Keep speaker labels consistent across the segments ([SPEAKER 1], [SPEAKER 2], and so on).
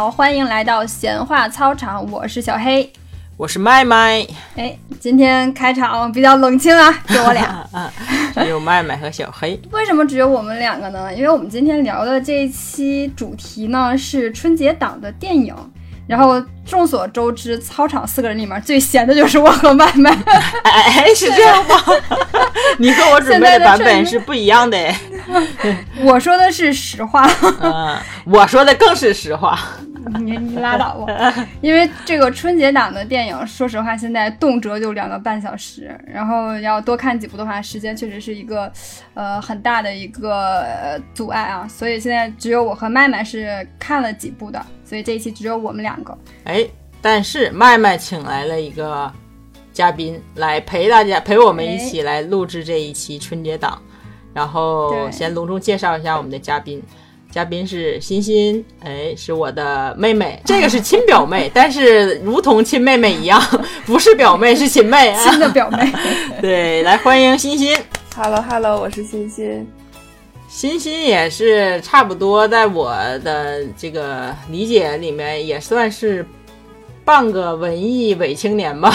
[SPEAKER 1] 好，欢迎来到闲话操场，我是小黑，
[SPEAKER 2] 我是麦麦。
[SPEAKER 1] 哎，今天开场比较冷清啊，就我俩，
[SPEAKER 2] 只有麦麦和小黑。
[SPEAKER 1] 为什么只有我们两个呢？因为我们今天聊的这一期主题呢是春节档的电影。然后众所周知，操场四个人里面最闲的就是我和麦麦。
[SPEAKER 2] 哎，是这样吗？你和我准备的版本是不一样的。
[SPEAKER 1] 我说的是实话。
[SPEAKER 2] 嗯，我说的更是实话。
[SPEAKER 1] 你你拉倒吧，因为这个春节档的电影，说实话，现在动辄就两个半小时，然后要多看几部的话，时间确实是一个，呃，很大的一个阻碍啊。所以现在只有我和麦麦是看了几部的，所以这一期只有我们两个。
[SPEAKER 2] 哎，但是麦麦请来了一个嘉宾来陪大家，陪我们一起来录制这一期春节档。然后先隆重介绍一下我们的嘉宾。嘉宾是欣欣，哎，是我的妹妹，这个是亲表妹，但是如同亲妹妹一样，不是表妹，是亲妹，
[SPEAKER 1] 亲的表妹。
[SPEAKER 2] 对，来欢迎欣欣。
[SPEAKER 3] Hello Hello，我是欣欣。
[SPEAKER 2] 欣欣也是差不多，在我的这个理解里面，也算是半个文艺伪青年吧。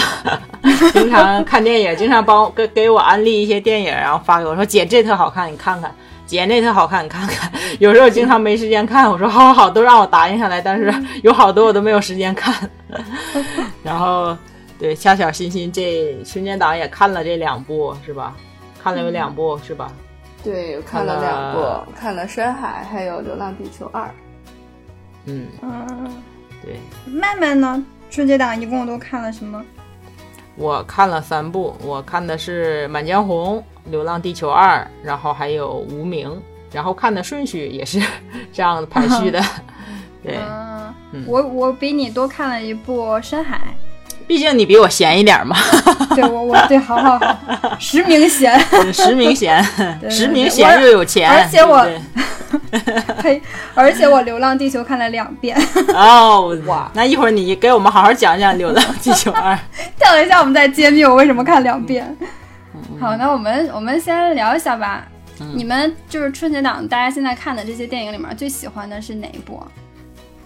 [SPEAKER 2] 经常看电影，经常帮给给我安利一些电影，然后发给我说：“姐，这特好看，你看看。”姐那特好看，你看看。有时候经常没时间看，我说好好好，都让我答应下来。但是有好多我都没有时间看。然后，对，恰巧欣欣这春节档也看了这两部，是吧？看了有两部，是吧？
[SPEAKER 3] 对，看了两部，看了《深海》还有《流浪地球二》。
[SPEAKER 2] 嗯
[SPEAKER 1] 嗯，
[SPEAKER 2] 对。
[SPEAKER 1] 曼曼呢？春节档一共都看了什么？
[SPEAKER 2] 我看了三部，我看的是《满江红》。《流浪地球二》，然后还有《无名》，然后看的顺序也是 这样排序的。对，
[SPEAKER 1] 我我比你多看了一部《深海》，
[SPEAKER 2] 毕竟你比我闲一点嘛。
[SPEAKER 1] 对，我我对，好好好，实名闲，
[SPEAKER 2] 实名闲，实名闲又有钱。
[SPEAKER 1] 而且我，嘿！而且我《流浪地球》看了两遍。
[SPEAKER 2] 哦哇，那一会儿你给我们好好讲讲《流浪地球二》。
[SPEAKER 1] 等一下，我们再揭秘我为什么看两遍。好，那我们我们先聊一下吧。你们就是春节档，大家现在看的这些电影里面，最喜欢的是哪一部？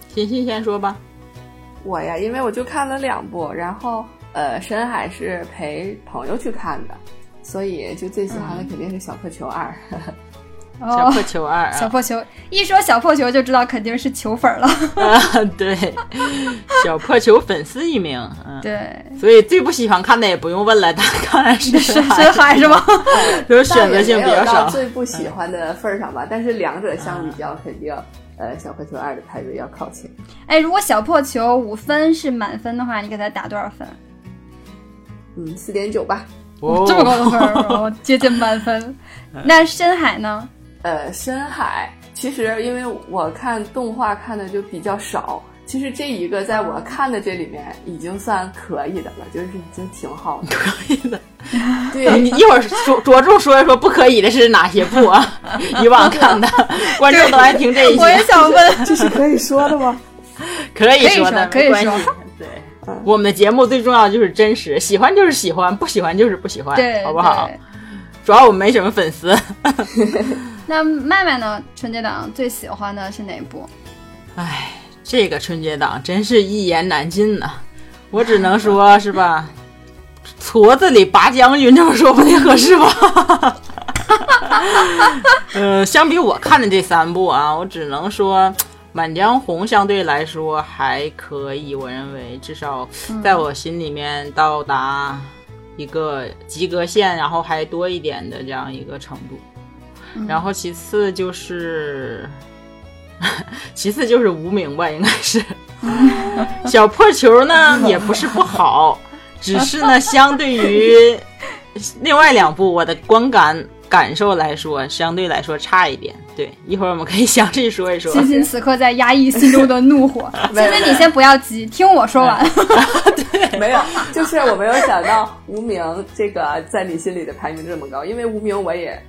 [SPEAKER 2] 欣欣先说吧。
[SPEAKER 3] 我呀，因为我就看了两部，然后呃，深海是陪朋友去看的，所以就最喜欢的肯定是小破球二。
[SPEAKER 2] 小破球二，
[SPEAKER 1] 小破球一说小破球就知道肯定是球粉了。
[SPEAKER 2] 啊，对，小破球粉丝一名。
[SPEAKER 1] 嗯对，
[SPEAKER 2] 所以最不喜欢看的也不用问了，当然是
[SPEAKER 1] 深海是吗？
[SPEAKER 2] 就是选择性比较少。
[SPEAKER 3] 最不喜欢的份上吧，但是两者相比较，肯定呃小破球二的排位要靠前。
[SPEAKER 1] 哎，如果小破球五分是满分的话，你给他打多少分？
[SPEAKER 3] 嗯，四点九吧。
[SPEAKER 2] 哦，
[SPEAKER 1] 这么高的分，接近满分。那深海呢？
[SPEAKER 3] 呃，深海其实因为我看动画看的就比较少，其实这一个在我看的这里面已经算可以的了，就是已经挺好的，
[SPEAKER 2] 可以的。
[SPEAKER 3] 对，
[SPEAKER 2] 你一会儿说着重说一说不可以的是哪些部啊？以往看的观众都爱听这一些。
[SPEAKER 1] 我也想问，
[SPEAKER 3] 这是可以说的吗？
[SPEAKER 2] 可以说的，
[SPEAKER 1] 可以说。
[SPEAKER 2] 对，我们的节目最重要就是真实，喜欢就是喜欢，不喜欢就是不喜欢，好不好？主要我们没什么粉丝。
[SPEAKER 1] 那麦麦呢？春节档最喜欢的是哪一部？
[SPEAKER 2] 哎，这个春节档真是一言难尽呐！我只能说是吧，矬子里拔将军，这么说不太合适吧？呃，相比我看的这三部啊，我只能说《满江红》相对来说还可以，我认为至少在我心里面到达一个及格线，然后还多一点的这样一个程度。然后其次就是，其次就是无名吧，应该是小破球呢，也不是不好，只是呢，相对于另外两部，我的观感感受来说，相对来说差一点。对，一会儿我们可以详细说一说。
[SPEAKER 1] 欣欣此刻在压抑心中的怒火，欣欣你先不要急，听我说完。
[SPEAKER 2] 对，
[SPEAKER 3] 没有，就是我没有想到无名这个在你心里的排名这么高，因为无名我也。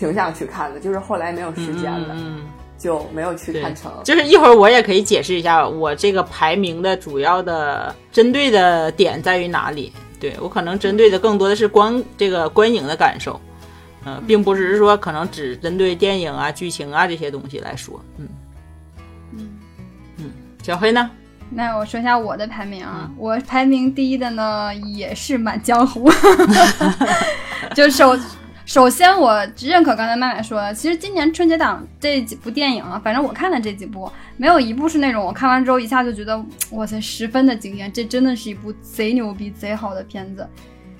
[SPEAKER 3] 挺想去看的，就是后来没有时间了，嗯就没有去看成。
[SPEAKER 2] 就是一会儿我也可以解释一下，我这个排名的主要的针对的点在于哪里？对我可能针对的更多的是观这个观影的感受，嗯，并不是说可能只针对电影啊、剧情啊这些东西来说，嗯，
[SPEAKER 1] 嗯嗯，
[SPEAKER 2] 小黑呢？
[SPEAKER 1] 那我说一下我的排名啊，我排名第一的呢也是《满江湖》就首首先我认可刚才麦麦说的，其实今年春节档这几部电影啊，反正我看的这几部，没有一部是那种我看完之后一下就觉得哇塞十分的惊艳，这真的是一部贼牛逼贼好的片子。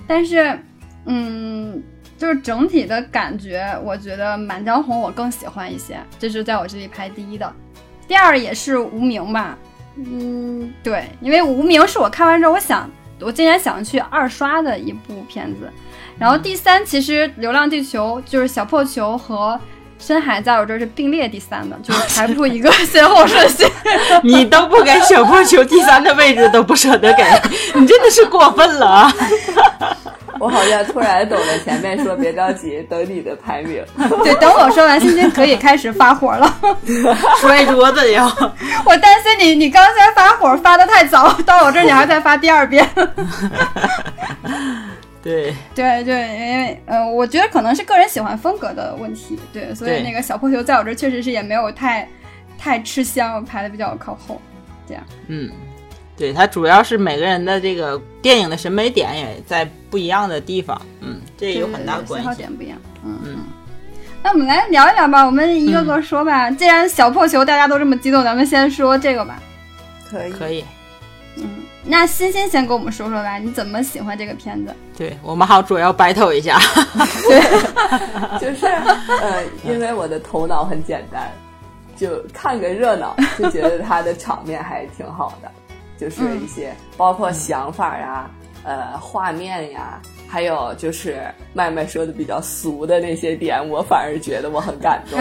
[SPEAKER 1] 但是，嗯，就是整体的感觉，我觉得《满江红》我更喜欢一些，这是在我这里排第一的，第二也是《无名》吧。嗯，对，因为《无名》是我看完之后，我想，我竟然想去二刷的一部片子。然后第三，其实《流浪地球》就是《小破球》和《深海》在我这儿是并列第三的，就是排不出一个先后顺序。
[SPEAKER 2] 你都不给《小破球》第三的位置都不舍得给，你真的是过分了啊！
[SPEAKER 3] 我好像突然懂了，前面说别着急，等你的排名。
[SPEAKER 1] 对，等我说完，欣欣可以开始发火了，
[SPEAKER 2] 摔桌子呀。
[SPEAKER 1] 我担心你，你刚才发火发的太早，到我这儿你还在发第二遍。
[SPEAKER 2] 对
[SPEAKER 1] 对对，因为呃，我觉得可能是个人喜欢风格的问题，对，所以那个小破球在我这儿确实是也没有太太吃香，排的比较靠后，这样。
[SPEAKER 2] 嗯。对，它主要是每个人的这个电影的审美点也在不一样的地方，嗯，这也有很大关系。
[SPEAKER 1] 喜好点不一样，嗯嗯。那我们来聊一聊吧，我们一个个说吧。既然小破球大家都这么激动，咱们先说这个吧。
[SPEAKER 3] 可以，
[SPEAKER 2] 可以。
[SPEAKER 1] 嗯，那欣欣先跟我们说说吧，你怎么喜欢这个片子？
[SPEAKER 2] 对我们好主要 battle 一下。
[SPEAKER 1] 对，
[SPEAKER 3] 就是呃，因为我的头脑很简单，就看个热闹，就觉得它的场面还挺好的。就是一些包括想法呀，呃，画面呀，还有就是麦麦说的比较俗的那些点，我反而觉得我很感动。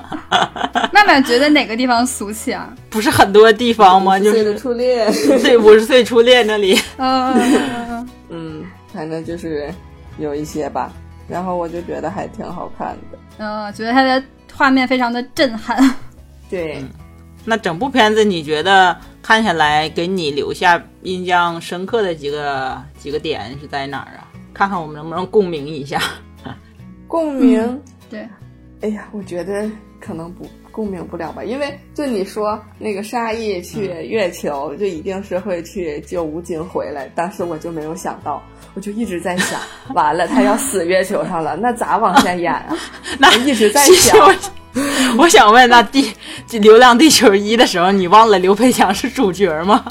[SPEAKER 1] 麦麦觉得哪个地方俗气啊？
[SPEAKER 2] 不是很多地方吗？就是
[SPEAKER 3] 初恋，
[SPEAKER 2] 对，五十岁初恋那里。
[SPEAKER 1] 嗯
[SPEAKER 3] 嗯，反正就是有一些吧。然后我就觉得还挺好看的。
[SPEAKER 1] 嗯，觉得它的画面非常的震撼。
[SPEAKER 3] 对，
[SPEAKER 2] 那整部片子你觉得？看下来，给你留下印象深刻的几个几个点是在哪儿啊？看看我们能不能共鸣一下。
[SPEAKER 3] 共鸣？
[SPEAKER 1] 对。
[SPEAKER 3] 哎呀，我觉得可能不共鸣不了吧，因为就你说那个沙溢去月球，就一定是会去救吴京回来。当时我就没有想到，我就一直在想，完了他要死月球上了，那咋往下演啊？
[SPEAKER 2] 那
[SPEAKER 3] 一直在想。
[SPEAKER 2] 我想问，那地《流浪地球一》的时候，你忘了刘培强是主角吗？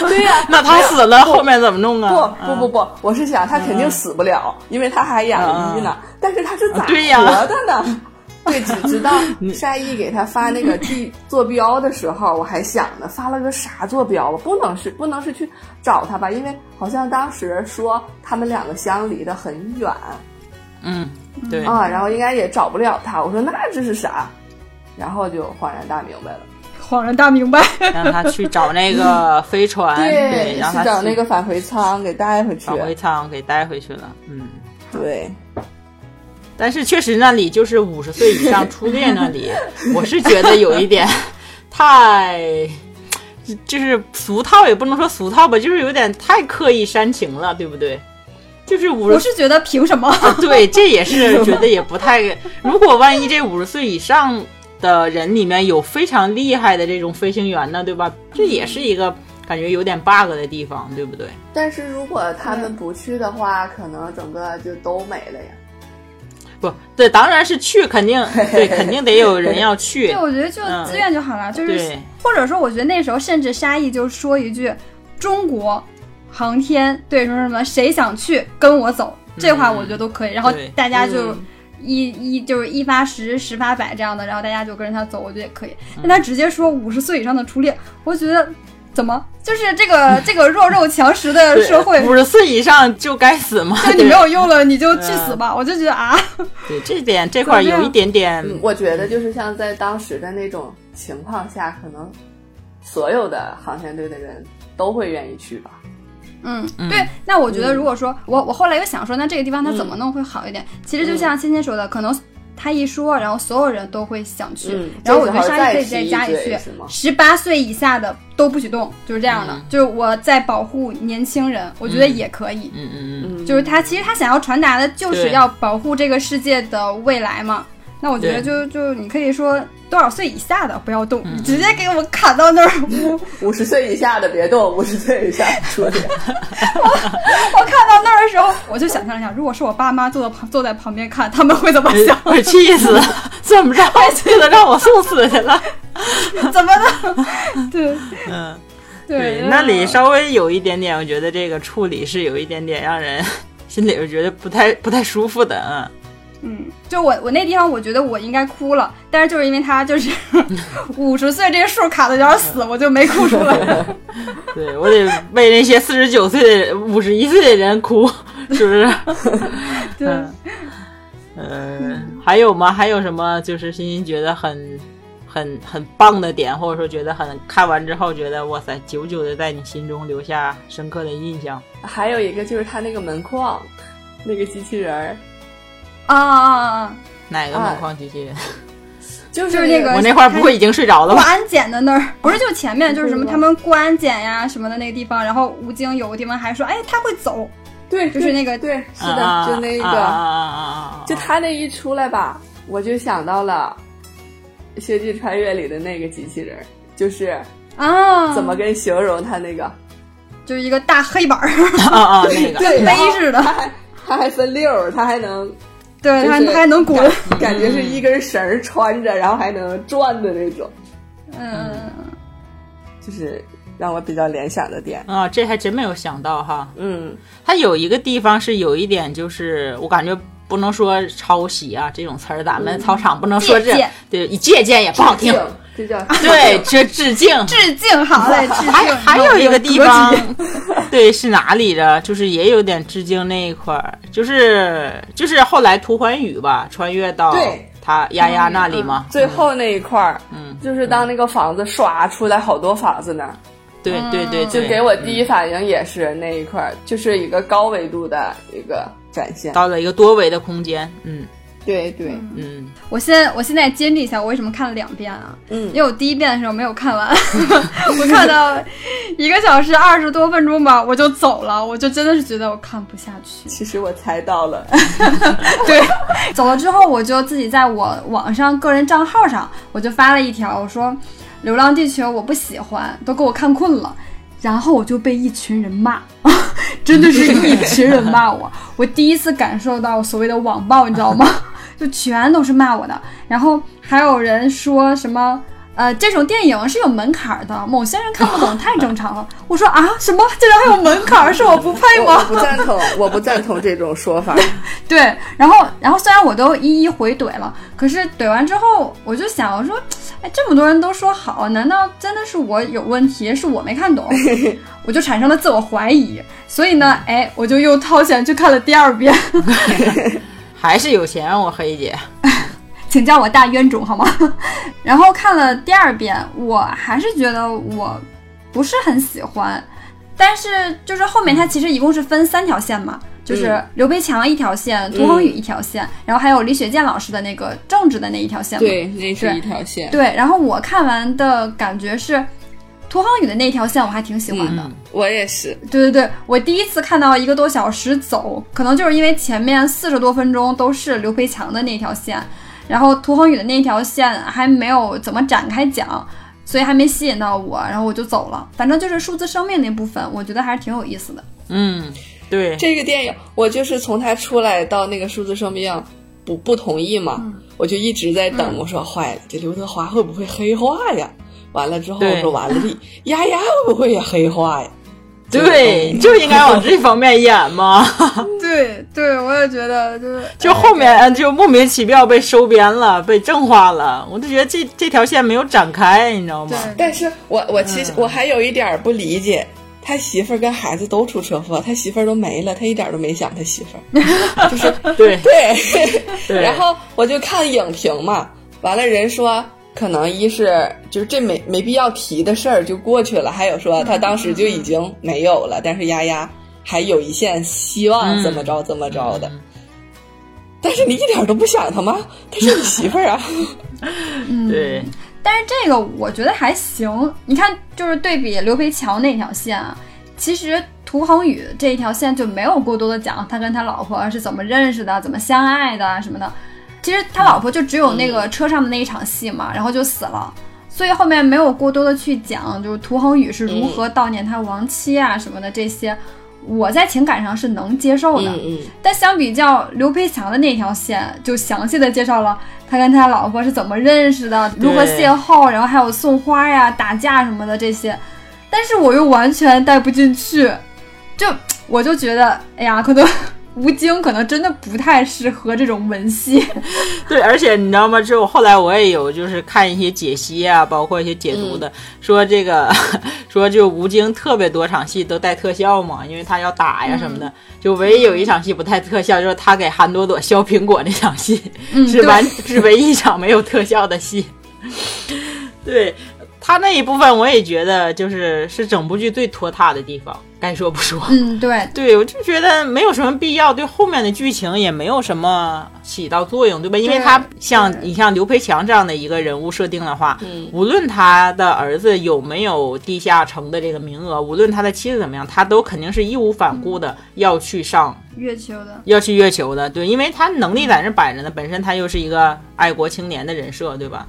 [SPEAKER 3] 对呀，
[SPEAKER 2] 那他死了，后面怎么弄
[SPEAKER 3] 啊？不不不不，我是想他肯定死不了，因为他还演了一呢。但是他是咋活的呢？对，只知道沙溢给他发那个地坐标的时候，我还想呢，发了个啥坐标？不能是不能是去找他吧？因为好像当时说他们两个相离得很远。
[SPEAKER 2] 嗯。对
[SPEAKER 3] 啊，然后应该也找不了他。我说那这是啥？然后就恍然大明白了。
[SPEAKER 1] 恍然大明白，
[SPEAKER 2] 让他去找那个 飞船，对，让他
[SPEAKER 3] 找那个返回舱给带回去。
[SPEAKER 2] 返回舱给带回去了。嗯，
[SPEAKER 3] 对。
[SPEAKER 2] 但是确实那里就是五十岁以上初恋那里，我是觉得有一点 太，就是俗套也不能说俗套吧，就是有点太刻意煽情了，对不对？就是五十，
[SPEAKER 1] 我是觉得凭什么？
[SPEAKER 2] 对，这也是觉得也不太。如果万一这五十岁以上的人里面有非常厉害的这种飞行员呢，对吧？这也是一个感觉有点 bug 的地方，对不对？
[SPEAKER 3] 但是如果他们不去的话，可能整个就都没了呀。
[SPEAKER 2] 不对，当然是去，肯定 对，肯定得有人要去。
[SPEAKER 1] 对，我觉得就自愿就好了，就是或者说，我觉得那时候甚至沙溢就说一句：“中国。”航天对说什么？谁想去跟我走？这话我觉得都可以。然后大家就一一就是一发十，十发百这样的，然后大家就跟着他走，我觉得也可以。但他直接说五十岁以上的初恋，我觉得怎么就是这个这个弱肉强食的社会，
[SPEAKER 2] 五十岁以上就该死吗？
[SPEAKER 1] 就你没有用了，你就去死吧！我就觉得啊，
[SPEAKER 2] 对这点这块有一点点，
[SPEAKER 3] 我觉得就是像在当时的那种情况下，可能所有的航天队的人都会愿意去吧。
[SPEAKER 1] 嗯，对，那我觉得如果说我我后来又想说，那这个地方它怎么弄会好一点？其实就像欣欣说的，可能他一说，然后所有人都会想去。然后我觉得沙溢可以在家里去：十八岁以下的都不许动，就是这样的。就是我在保护年轻人，我觉得也可以。
[SPEAKER 2] 嗯嗯
[SPEAKER 3] 嗯，
[SPEAKER 1] 就是他其实他想要传达的就是要保护这个世界的未来嘛。那我觉得就就你可以说多少岁以下的不要动，直接给我砍到那儿。
[SPEAKER 3] 五十岁以下的别动，五十岁以下出去。
[SPEAKER 1] 我我看到那儿的时候，我就想象一下，如果是我爸妈坐在旁坐在旁边看，他们会怎么想？
[SPEAKER 2] 会气死！怎么着？气得让我送死去了？
[SPEAKER 1] 怎么的？对，
[SPEAKER 2] 嗯，
[SPEAKER 1] 对，
[SPEAKER 2] 那里稍微有一点点，我觉得这个处理是有一点点让人心里边觉得不太不太舒服的，嗯。
[SPEAKER 1] 嗯，就我我那地方，我觉得我应该哭了，但是就是因为他就是 五十岁这个数卡的有点死，我就没哭出来。
[SPEAKER 2] 对我得为那些四十九岁的、五十一岁的人哭，是不是？
[SPEAKER 1] 对。
[SPEAKER 2] 嗯，还有吗？还有什么？就是欣欣觉得很、很、很棒的点，或者说觉得很看完之后觉得哇塞，久久的在你心中留下深刻的印象。
[SPEAKER 3] 还有一个就是他那个门框，那个机器人儿。
[SPEAKER 1] 啊啊啊！
[SPEAKER 2] 哪个门框机器人？
[SPEAKER 3] 就是
[SPEAKER 1] 那个
[SPEAKER 2] 我那块儿不会已经睡着了吗？
[SPEAKER 1] 过安检的那儿，不是就前面就是什么 他们过安检呀什么的那个地方，然后吴京有个地方还说，哎，他会走，
[SPEAKER 3] 对，
[SPEAKER 1] 就是那个，
[SPEAKER 3] 对，是的，就那
[SPEAKER 2] 个，
[SPEAKER 3] 就他那一出来吧，我就想到了《星际穿越》里的那个机器人，就是
[SPEAKER 1] 啊，
[SPEAKER 3] 怎么跟形容他那个？
[SPEAKER 1] 就是一个大黑板儿
[SPEAKER 2] 啊啊，那个
[SPEAKER 3] 对，
[SPEAKER 1] 飞似的，
[SPEAKER 3] 他还他还分溜，他还能。
[SPEAKER 1] 对，
[SPEAKER 3] 它
[SPEAKER 1] 还能滚，
[SPEAKER 3] 感觉是一根绳穿着，然后还能转的那种。
[SPEAKER 1] 嗯，
[SPEAKER 3] 就是让我比较联想的点
[SPEAKER 2] 啊，这还真没有想到哈。
[SPEAKER 3] 嗯，
[SPEAKER 2] 它有一个地方是有一点，就是我感觉不能说抄袭啊这种词儿，咱们操场不能说这，对，借鉴也不好听。
[SPEAKER 3] 这叫
[SPEAKER 2] 对，这致敬，
[SPEAKER 1] 致敬好嘞。
[SPEAKER 2] 还还有一个地方，对，是哪里的？就是也有点致敬那一块儿，就是就是后来涂环宇吧，穿越到他丫丫那里嘛。
[SPEAKER 3] 最后那一块儿，
[SPEAKER 2] 嗯，
[SPEAKER 3] 就是当那个房子刷出来好多房子呢。
[SPEAKER 2] 对对对，
[SPEAKER 3] 就给我第一反应也是那一块儿，就是一个高维度的一个展现，
[SPEAKER 2] 到了一个多维的空间，嗯。
[SPEAKER 3] 对对，
[SPEAKER 2] 嗯，
[SPEAKER 1] 我现我现在揭秘一下，我为什么看了两遍啊？
[SPEAKER 3] 嗯，
[SPEAKER 1] 因为我第一遍的时候没有看完，我看到一个小时二十多分钟吧，我就走了，我就真的是觉得我看不下去。
[SPEAKER 3] 其实我猜到了，
[SPEAKER 1] 对，走了之后，我就自己在我网上个人账号上，我就发了一条，我说《流浪地球》我不喜欢，都给我看困了，然后我就被一群人骂。真的是一群人骂我，我第一次感受到所谓的网暴，你知道吗？就全都是骂我的，然后还有人说什么，呃，这种电影是有门槛的，某些人看不懂太正常了。我说啊，什么竟然还有门槛？是我不配吗？
[SPEAKER 3] 我不赞同，我不赞同这种说法。
[SPEAKER 1] 对，然后，然后虽然我都一一回怼了，可是怼完之后，我就想，我说，哎，这么多人都说好，难道真的是我有问题？是我没看懂？我就产生了自我怀疑。所以呢，哎，我就又掏钱去看了第二遍。
[SPEAKER 2] 还是有钱，我黑姐，
[SPEAKER 1] 请叫我大冤种好吗？然后看了第二遍，我还是觉得我不是很喜欢。但是就是后面它其实一共是分三条线嘛，就是刘培强一条线，涂恒宇一条线，然后还有李雪健老师的那个政治的那一条线。
[SPEAKER 3] 对，那是一条线。
[SPEAKER 1] 对，然后我看完的感觉是。涂航宇的那条线我还挺喜欢的，
[SPEAKER 3] 我也是。
[SPEAKER 1] 对对对，我第一次看到一个多小时走，可能就是因为前面四十多分钟都是刘培强的那条线，然后涂恒宇的那条线还没有怎么展开讲，所以还没吸引到我，然后我就走了。反正就是数字生命那部分，我觉得还是挺有意思的。
[SPEAKER 2] 嗯，对，
[SPEAKER 3] 这个电影我就是从它出来到那个数字生命不不同意嘛，我就一直在等。我说坏了，这刘德华会不会黑化呀？完了之后我说完了，这 丫丫会不会也黑化呀？
[SPEAKER 2] 对，就应该往这方面演嘛。
[SPEAKER 1] 对对，我也觉得，就是
[SPEAKER 2] 就后面就莫名其妙被收编了，被正化了。我就觉得这这条线没有展开，你知道吗？
[SPEAKER 3] 但是我我其实我还有一点不理解，他媳妇儿跟孩子都出车祸，他媳妇儿都没了，他一点都没想他媳妇儿，就是
[SPEAKER 2] 对
[SPEAKER 3] 对。然后我就看影评嘛，完了人说。可能一是就是这没没必要提的事儿就过去了，还有说他当时就已经没有了，但是丫丫还有一线希望怎么着怎么着的，但是你一点都不想他吗？他是你媳妇儿啊。
[SPEAKER 2] 对，
[SPEAKER 1] 但是这个我觉得还行。你看，就是对比刘培强那条线啊，其实涂恒宇这一条线就没有过多的讲他跟他老婆是怎么认识的，怎么相爱的什么的。其实他老婆就只有那个车上的那一场戏嘛，然后就死了，所以后面没有过多的去讲，就是涂恒宇是如何悼念他亡妻啊什么的这些，我在情感上是能接受的。但相比较刘培强的那条线，就详细的介绍了他跟他老婆是怎么认识的，如何邂逅，然后还有送花呀、打架什么的这些，但是我又完全带不进去，就我就觉得，哎呀，可能。吴京可能真的不太适合这种文戏，
[SPEAKER 2] 对，而且你知道吗？就后后来我也有就是看一些解析啊，包括一些解读的，说这个 说就吴京特别多场戏都带特效嘛，因为他要打呀什么的，就唯一有一场戏不带特效，就是他给韩朵朵削苹果那场戏，是完是唯一一场没有特效的戏，对。他那一部分我也觉得就是是整部剧最拖沓的地方，该说不说。
[SPEAKER 1] 嗯，对，
[SPEAKER 2] 对我就觉得没有什么必要，对后面的剧情也没有什么起到作用，对吧？因为他像你像刘培强这样的一个人物设定的话，无论他的儿子有没有地下城的这个名额，无论他的妻子怎么样，他都肯定是义无反顾的要去上
[SPEAKER 1] 月球的，
[SPEAKER 2] 要去月球的。对，因为他能力在那摆着呢，本身他又是一个爱国青年的人设，对吧？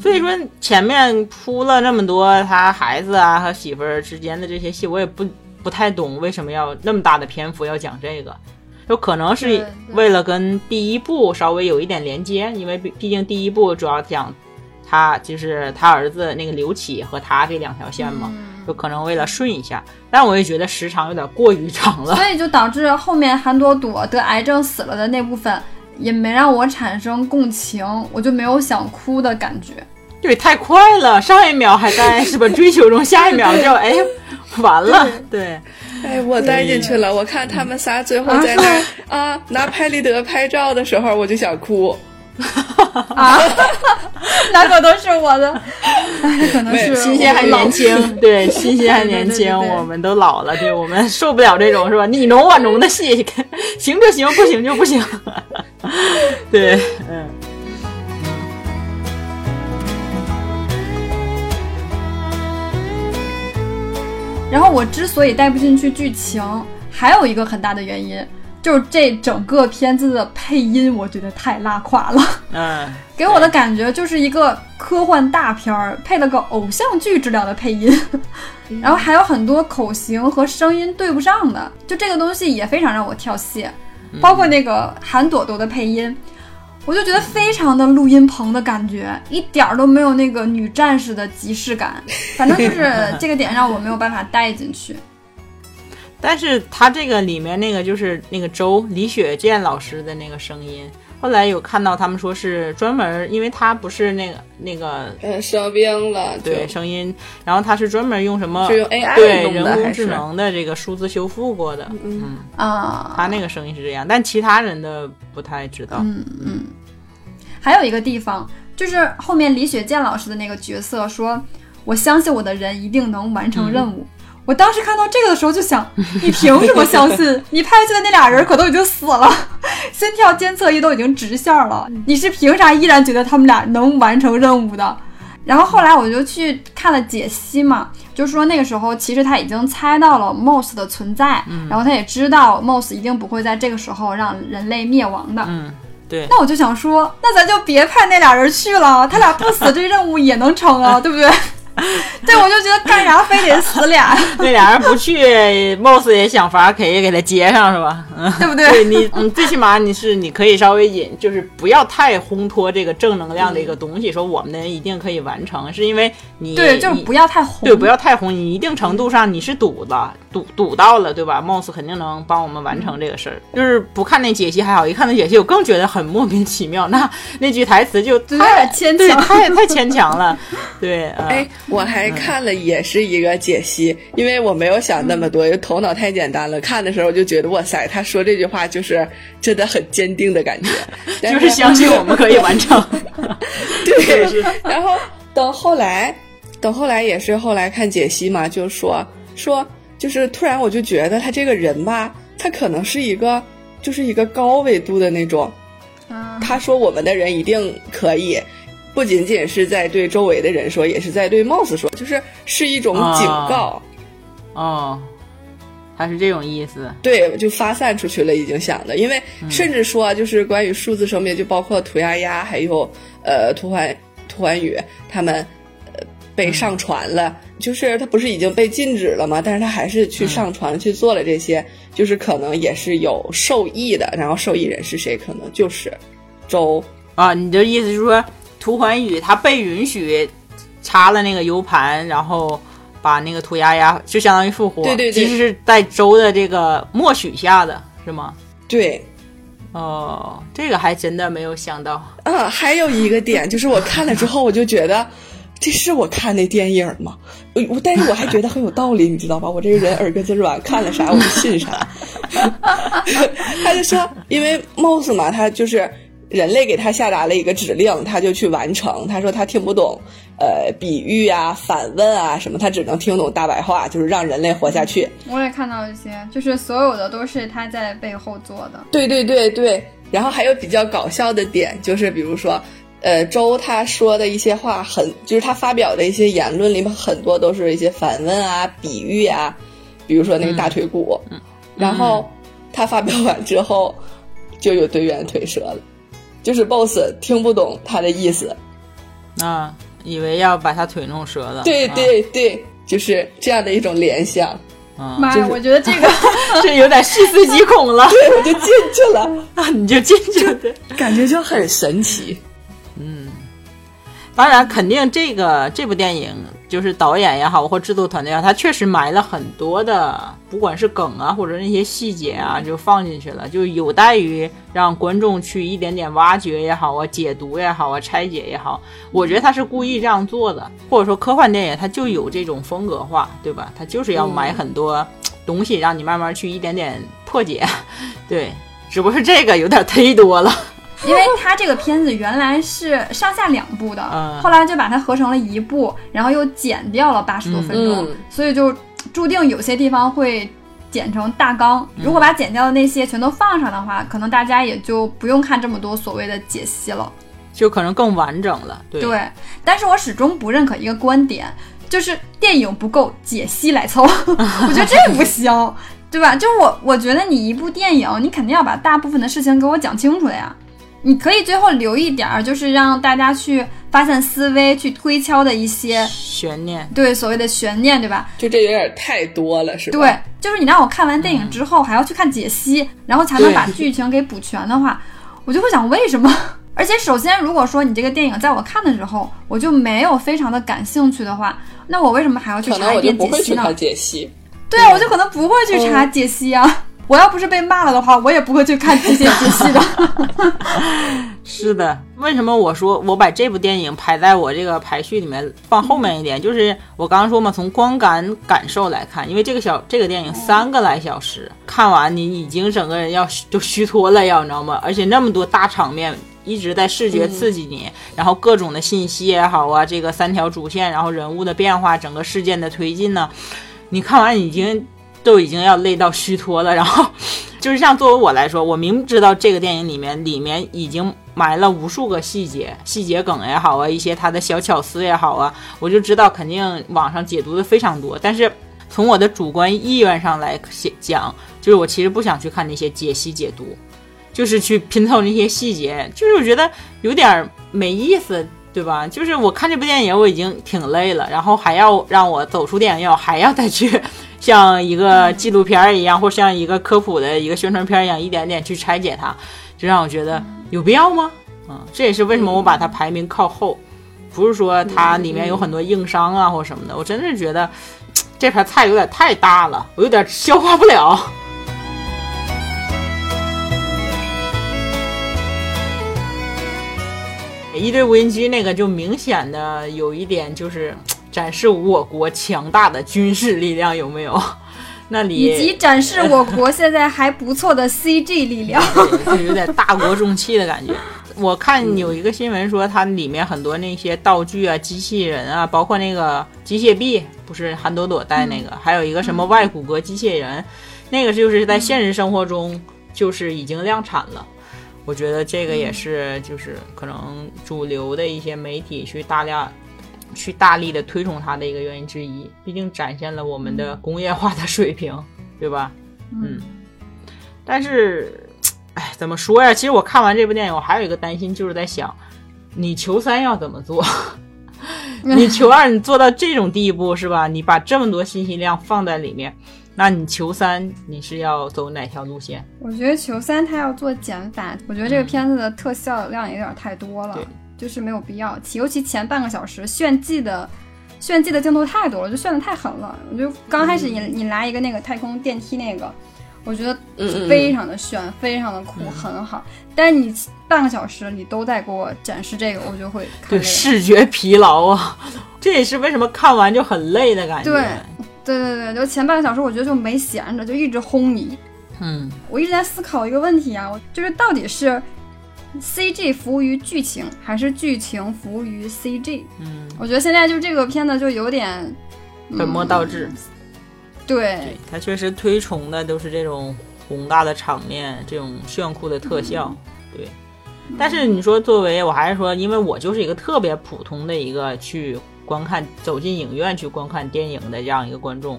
[SPEAKER 2] 所以说前面铺了那么多他孩子啊和媳妇儿之间的这些戏，我也不不太懂为什么要那么大的篇幅要讲这个，就可能是为了跟第一部稍微有一点连接，因为毕毕竟第一部主要讲他就是他儿子那个刘启和他这两条线嘛，就可能为了顺一下，但我也觉得时长有点过于长了，
[SPEAKER 1] 所以就导致后面韩朵朵得癌症死了的那部分。也没让我产生共情，我就没有想哭的感觉。
[SPEAKER 2] 对，太快了，上一秒还在是吧追求中，下一秒就哎 完了。对，
[SPEAKER 3] 哎，我带进去了。我看他们仨最后在那 啊拿拍立得拍照的时候，我就想哭。
[SPEAKER 1] 啊，那可都是我的，可能是
[SPEAKER 2] 新鲜还年轻，对，新鲜还年轻，我们都老了，对，我们受不了这种是吧？你浓我浓的戏，行就行，不行就不行。对，嗯。
[SPEAKER 1] 然后我之所以带不进去剧情，还有一个很大的原因。就是这整个片子的配音，我觉得太拉垮了。嗯，给我的感觉就是一个科幻大片儿配了个偶像剧质量的配音，然后还有很多口型和声音对不上的，就这个东西也非常让我跳戏。包括那个韩朵朵的配音，我就觉得非常的录音棚的感觉，一点儿都没有那个女战士的即视感。反正就是这个点让我没有办法带进去。
[SPEAKER 2] 但是他这个里面那个就是那个周李雪健老师的那个声音，后来有看到他们说是专门，因为他不是那个那个
[SPEAKER 3] 呃生病了，
[SPEAKER 2] 对声音，然后他是专门用什么
[SPEAKER 3] 是用 AI
[SPEAKER 2] 对人工智能的这个数字修复过的，嗯
[SPEAKER 1] 啊，
[SPEAKER 2] 他那个声音是这样，但其他人的不太知道。
[SPEAKER 1] 嗯嗯，还有一个地方就是后面李雪健老师的那个角色说，我相信我的人一定能完成任务。我当时看到这个的时候就想，你凭什么相信？你拍去的那俩人可都已经死了，心跳监测仪都已经直线了，你是凭啥依然觉得他们俩能完成任务的？然后后来我就去看了解析嘛，就说那个时候其实他已经猜到了 Moss 的存在，然后他也知道 Moss 一定不会在这个时候让人类灭亡的。
[SPEAKER 2] 嗯，对。
[SPEAKER 1] 那我就想说，那咱就别派那俩人去了，他俩不死这任务也能成啊，对不对？对，我就觉得干啥非得死俩？
[SPEAKER 2] 那俩人不去，貌似也想法可以给他接上，是吧？嗯，
[SPEAKER 1] 对不对？
[SPEAKER 2] 对你，嗯，最起码你是你可以稍微引，就是不要太烘托这个正能量的一个东西，说我们的人一定可以完成，是因为你
[SPEAKER 1] 对，就是不要太红，
[SPEAKER 2] 对，不要太红。你一定程度上你是赌了，赌赌到了，对吧？貌似肯定能帮我们完成这个事儿。就是不看那解析还好，一看那解析，我更觉得很莫名其妙。那那句台词就太
[SPEAKER 1] 牵
[SPEAKER 2] 强，太太牵强了。对，
[SPEAKER 3] 哎。我还看了，也是一个解析，因为我没有想那么多，头脑太简单了。看的时候就觉得，哇塞，他说这句话就是真的很坚定的感觉，
[SPEAKER 2] 就是相信我们可以完成。
[SPEAKER 3] 对，然后等后来，等后来也是后来看解析嘛，就说说，就是突然我就觉得他这个人吧，他可能是一个，就是一个高维度的那种。他说我们的人一定可以。不仅仅是在对周围的人说，也是在对 Moss 说，就是是一种警告。
[SPEAKER 2] 哦，他是这种意思。
[SPEAKER 3] 对，就发散出去了，已经想的，因为甚至说就是关于数字生命，就包括涂鸦鸦，还有呃涂环涂环宇，他们呃被上传了，就是他不是已经被禁止了吗？但是他还是去上传去做了这些，就是可能也是有受益的。然后受益人是谁？可能就是周
[SPEAKER 2] 啊。你的意思是说，图环宇他被允许插了那个 U 盘，然后。把那个涂鸦鸦就相当于复活，
[SPEAKER 3] 对对对，
[SPEAKER 2] 其实是在周的这个默许下的是吗？
[SPEAKER 3] 对，
[SPEAKER 2] 哦，这个还真的没有想到。
[SPEAKER 3] 嗯，还有一个点就是我看了之后，我就觉得这是我看的电影吗？我但是我还觉得很有道理，你知道吧？我这个人耳根子软，看了啥我就信啥。他就说，因为 Moss 嘛，他就是人类给他下达了一个指令，他就去完成。他说他听不懂。呃，比喻啊，反问啊，什么，他只能听懂大白话，就是让人类活下去。
[SPEAKER 1] 我也看到一些，就是所有的都是他在背后做的。
[SPEAKER 3] 对对对对，然后还有比较搞笑的点，就是比如说，呃，周他说的一些话，很就是他发表的一些言论里面很多都是一些反问啊、比喻啊，比如说那个大腿骨，然后他发表完之后，就有队员腿折了，就是 BOSS 听不懂他的意思
[SPEAKER 2] 啊。以为要把他腿弄折了，
[SPEAKER 3] 对对对，就是这样的一种联想。
[SPEAKER 1] 妈呀，我觉得这个
[SPEAKER 2] 这有点细思极恐了。
[SPEAKER 3] 对，我就进去了
[SPEAKER 2] 啊，你就进去了，
[SPEAKER 3] 感觉就很神奇。
[SPEAKER 2] 嗯，当然，肯定这个这部电影。就是导演也好，或制作团队啊，他确实埋了很多的，不管是梗啊，或者那些细节啊，就放进去了，就有待于让观众去一点点挖掘也好啊，解读也好啊，拆解也好。我觉得他是故意这样做的，或者说科幻电影它就有这种风格化，对吧？他就是要埋很多东西，让你慢慢去一点点破解。对，只不过是这个有点忒多了。
[SPEAKER 1] 因为他这个片子原来是上下两部的，后来就把它合成了一部，然后又剪掉了八十多分钟，所以就注定有些地方会剪成大纲。如果把剪掉的那些全都放上的话，可能大家也就不用看这么多所谓的解析了，
[SPEAKER 2] 就可能更完整了。
[SPEAKER 1] 对，但是我始终不认可一个观点，就是电影不够，解析来凑。我觉得这不行，对吧？就我我觉得你一部电影，你肯定要把大部分的事情给我讲清楚的呀。你可以最后留一点儿，就是让大家去发散思维、去推敲的一些
[SPEAKER 2] 悬念，
[SPEAKER 1] 对所谓的悬念，对吧？
[SPEAKER 3] 就这有点太多了，是吧？
[SPEAKER 1] 对，就是你让我看完电影之后还要去看解析，然后才能把剧情给补全的话，我就会想为什么？而且首先，如果说你这个电影在我看的时候我就没有非常的感兴趣的话，那我为什么还要去查一遍解析呢？
[SPEAKER 3] 解析，
[SPEAKER 1] 对啊，我就可能不会去查解析啊。我要不是被骂了的话，我也不会去看这些解析的。
[SPEAKER 2] 是的，为什么我说我把这部电影排在我这个排序里面放后面一点？就是我刚刚说嘛，从光感感受来看，因为这个小这个电影三个来小时，看完你已经整个人要就虚脱了要，你知道吗？而且那么多大场面一直在视觉刺激你，然后各种的信息也好啊，这个三条主线，然后人物的变化，整个事件的推进呢，你看完已经。都已经要累到虚脱了，然后 就是像作为我来说，我明知道这个电影里面里面已经埋了无数个细节、细节梗也好啊，一些它的小巧思也好啊，我就知道肯定网上解读的非常多。但是从我的主观意愿上来讲，就是我其实不想去看那些解析解读，就是去拼凑那些细节，就是我觉得有点没意思，对吧？就是我看这部电影我已经挺累了，然后还要让我走出电影院，还要再去。像一个纪录片一样，或像一个科普的一个宣传片一样，一点点去拆解它，就让我觉得有必要吗？嗯，这也是为什么我把它排名靠后，不是说它里面有很多硬伤啊或什么的，我真是觉得 这盘菜有点太大了，我有点消化不了。一堆无人机那个就明显的有一点就是。展示我国强大的军事力量有没有？那里
[SPEAKER 1] 以及展示我国现在还不错的 CG 力量，
[SPEAKER 2] 就有点大国重器的感觉。我看有一个新闻说，它里面很多那些道具啊、机器人啊，包括那个机械臂，不是韩朵朵带那个，还有一个什么外骨骼机械人，那个就是在现实生活中就是已经量产了。我觉得这个也是，就是可能主流的一些媒体去大量。去大力的推崇它的一个原因之一，毕竟展现了我们的工业化的水平。对吧？嗯。但是，哎，怎么说呀？其实我看完这部电影，我还有一个担心，就是在想，你求三要怎么做？你求二你做到这种地步是吧？你把这么多信息量放在里面，那你球三你是要走哪条路线？
[SPEAKER 1] 我觉得球三它要做减法，我觉得这个片子的特效量有点太多了，就是没有必要。尤其前半个小时炫技的炫技的镜头太多了，就炫的太狠了。我就刚开始你你来一个那个太空电梯那个。我觉得非常的炫，非常的酷，很好。但是你半个小时你都在给我展示这个，我就会
[SPEAKER 2] 对视觉疲劳啊。这也是为什么看完就很累的感觉。
[SPEAKER 1] 对，对对对，就前半个小时我觉得就没闲着，就一直轰你。
[SPEAKER 2] 嗯，
[SPEAKER 1] 我一直在思考一个问题啊，就是到底是 CG 服务于剧情，还是剧情服务于 CG？
[SPEAKER 2] 嗯，
[SPEAKER 1] 我觉得现在就这个片子就有点
[SPEAKER 2] 本末倒置。
[SPEAKER 1] 对，
[SPEAKER 2] 他确实推崇的都是这种宏大的场面，这种炫酷的特效。对，但是你说作为，我还是说，因为我就是一个特别普通的一个去观看、走进影院去观看电影的这样一个观众。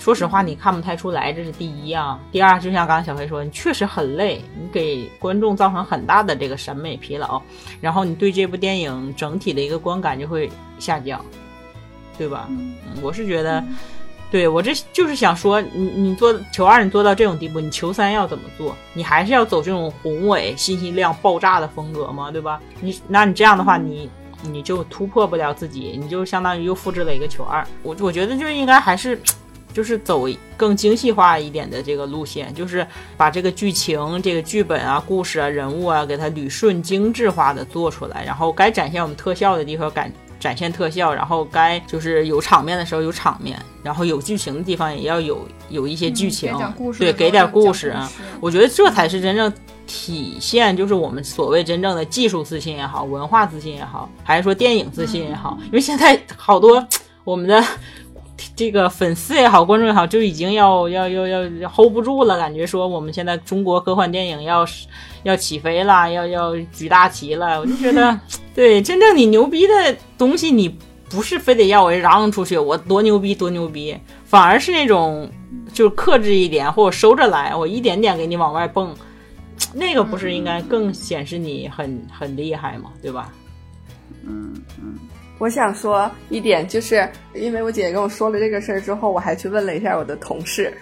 [SPEAKER 2] 说实话，你看不太出来，这是第一啊。第二，就像刚才小黑说，你确实很累，你给观众造成很大的这个审美疲劳，然后你对这部电影整体的一个观感就会下降，对吧？
[SPEAKER 1] 嗯，
[SPEAKER 2] 我是觉得。对我这就是想说，你你做球二，你做到这种地步，你球三要怎么做？你还是要走这种宏伟、信息量爆炸的风格吗？对吧？你那你这样的话，你你就突破不了自己，你就相当于又复制了一个球二。我我觉得就应该还是，就是走更精细化一点的这个路线，就是把这个剧情、这个剧本啊、故事啊、人物啊，给它捋顺、精致化的做出来，然后该展现我们特效的地方感。展现特效，然后该就是有场面的时候有场面，然后有剧情的地方也要有有一些剧情，对，给点故事啊。我觉得这才是真正体现，就是我们所谓真正的技术自信也好，文化自信也好，还是说电影自信也好。因为现在好多我们的这个粉丝也好，观众也好，就已经要要要要 hold 不住了，感觉说我们现在中国科幻电影要要起飞了，要要举大旗了。我就觉得。对，真正你牛逼的东西，你不是非得要我嚷出去，我多牛逼多牛逼，反而是那种就是克制一点或者收着来，我一点点给你往外蹦，那个不是应该更显示你很很厉害吗？对吧？
[SPEAKER 1] 嗯嗯，
[SPEAKER 3] 我想说一点，就是因为我姐姐跟我说了这个事儿之后，我还去问了一下我的同事，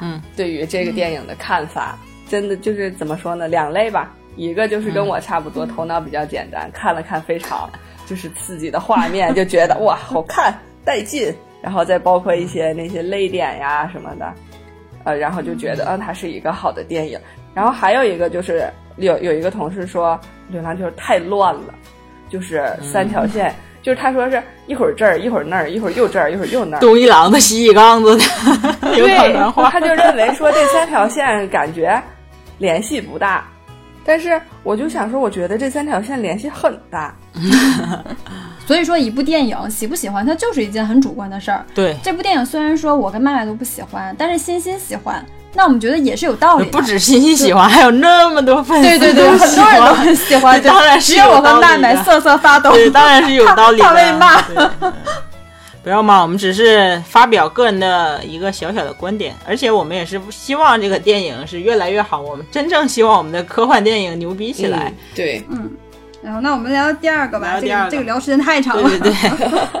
[SPEAKER 2] 嗯，
[SPEAKER 3] 对于这个电影的看法，真的就是怎么说呢？两类吧。一个就是跟我差不多，头脑比较简单，看了看非常就是刺激的画面，就觉得哇好看带劲，然后再包括一些那些泪点呀什么的，呃，然后就觉得嗯它是一个好的电影。然后还有一个就是有有一个同事说《流浪就是》太乱了，就是三条线，就是他说是一会儿这儿一会儿那儿，一会儿又这儿一会儿又那儿，
[SPEAKER 2] 东一榔子西一杠子的，
[SPEAKER 3] 对，他就认为说这三条线感觉联系不大。但是我就想说，我觉得这三条线联系很大，
[SPEAKER 1] 所以说一部电影喜不喜欢，它就是一件很主观的事儿。
[SPEAKER 2] 对，
[SPEAKER 1] 这部电影虽然说我跟麦麦都不喜欢，但是欣欣喜欢，那我们觉得也是有道理。
[SPEAKER 2] 不止欣欣喜欢，还有那么多粉丝，
[SPEAKER 1] 对对对，很多人都很喜欢，
[SPEAKER 2] 当然是
[SPEAKER 1] 只有我和麦麦瑟瑟发抖。
[SPEAKER 2] 对，当然是有道理。
[SPEAKER 1] 他被骂。
[SPEAKER 2] 不要骂我们，只是发表个人的一个小小的观点，而且我们也是希望这个电影是越来越好。我们真正希望我们的科幻电影牛逼起来。
[SPEAKER 3] 对，
[SPEAKER 1] 嗯。然后，那我们聊第二个吧。
[SPEAKER 2] 这个
[SPEAKER 1] 这个聊时间太长了。
[SPEAKER 2] 对对对。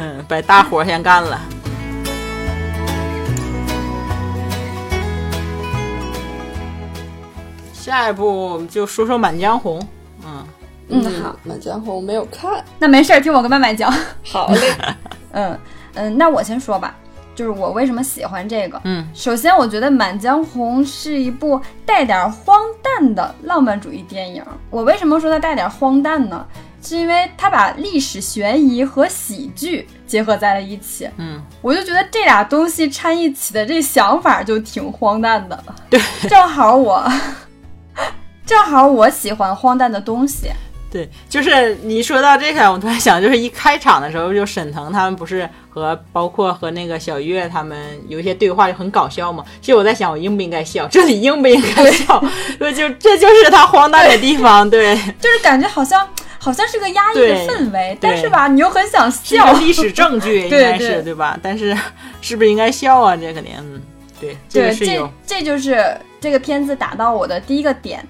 [SPEAKER 2] 嗯，把大活先干了。下一步我们就说说《满江红》。
[SPEAKER 3] 嗯嗯，好，《满江红》没有看，
[SPEAKER 1] 那没事儿，听我跟慢慢讲。
[SPEAKER 3] 好嘞。
[SPEAKER 1] 嗯嗯，那我先说吧，就是我为什么喜欢这个。
[SPEAKER 2] 嗯，
[SPEAKER 1] 首先我觉得《满江红》是一部带点荒诞的浪漫主义电影。我为什么说它带点荒诞呢？是因为它把历史悬疑和喜剧结合在了一起。
[SPEAKER 2] 嗯，
[SPEAKER 1] 我就觉得这俩东西掺一起的这想法就挺荒诞的。
[SPEAKER 2] 对，
[SPEAKER 1] 正好我，正好我喜欢荒诞的东西。
[SPEAKER 2] 对，就是你说到这个，我突然想，就是一开场的时候，就沈腾他们不是和包括和那个小岳他们有一些对话，就很搞笑嘛。其实我在想，我应不应该笑？这里应不应该笑？就就这就是他荒诞的地方，对，
[SPEAKER 1] 就是感觉好像好像是个压抑的氛围，但是吧，你又很想笑。
[SPEAKER 2] 历史证据 应该是对吧？但是是不是应该笑啊？这肯定。对
[SPEAKER 1] 对，
[SPEAKER 2] 这
[SPEAKER 1] 这就是这个片子打到我的第一个点。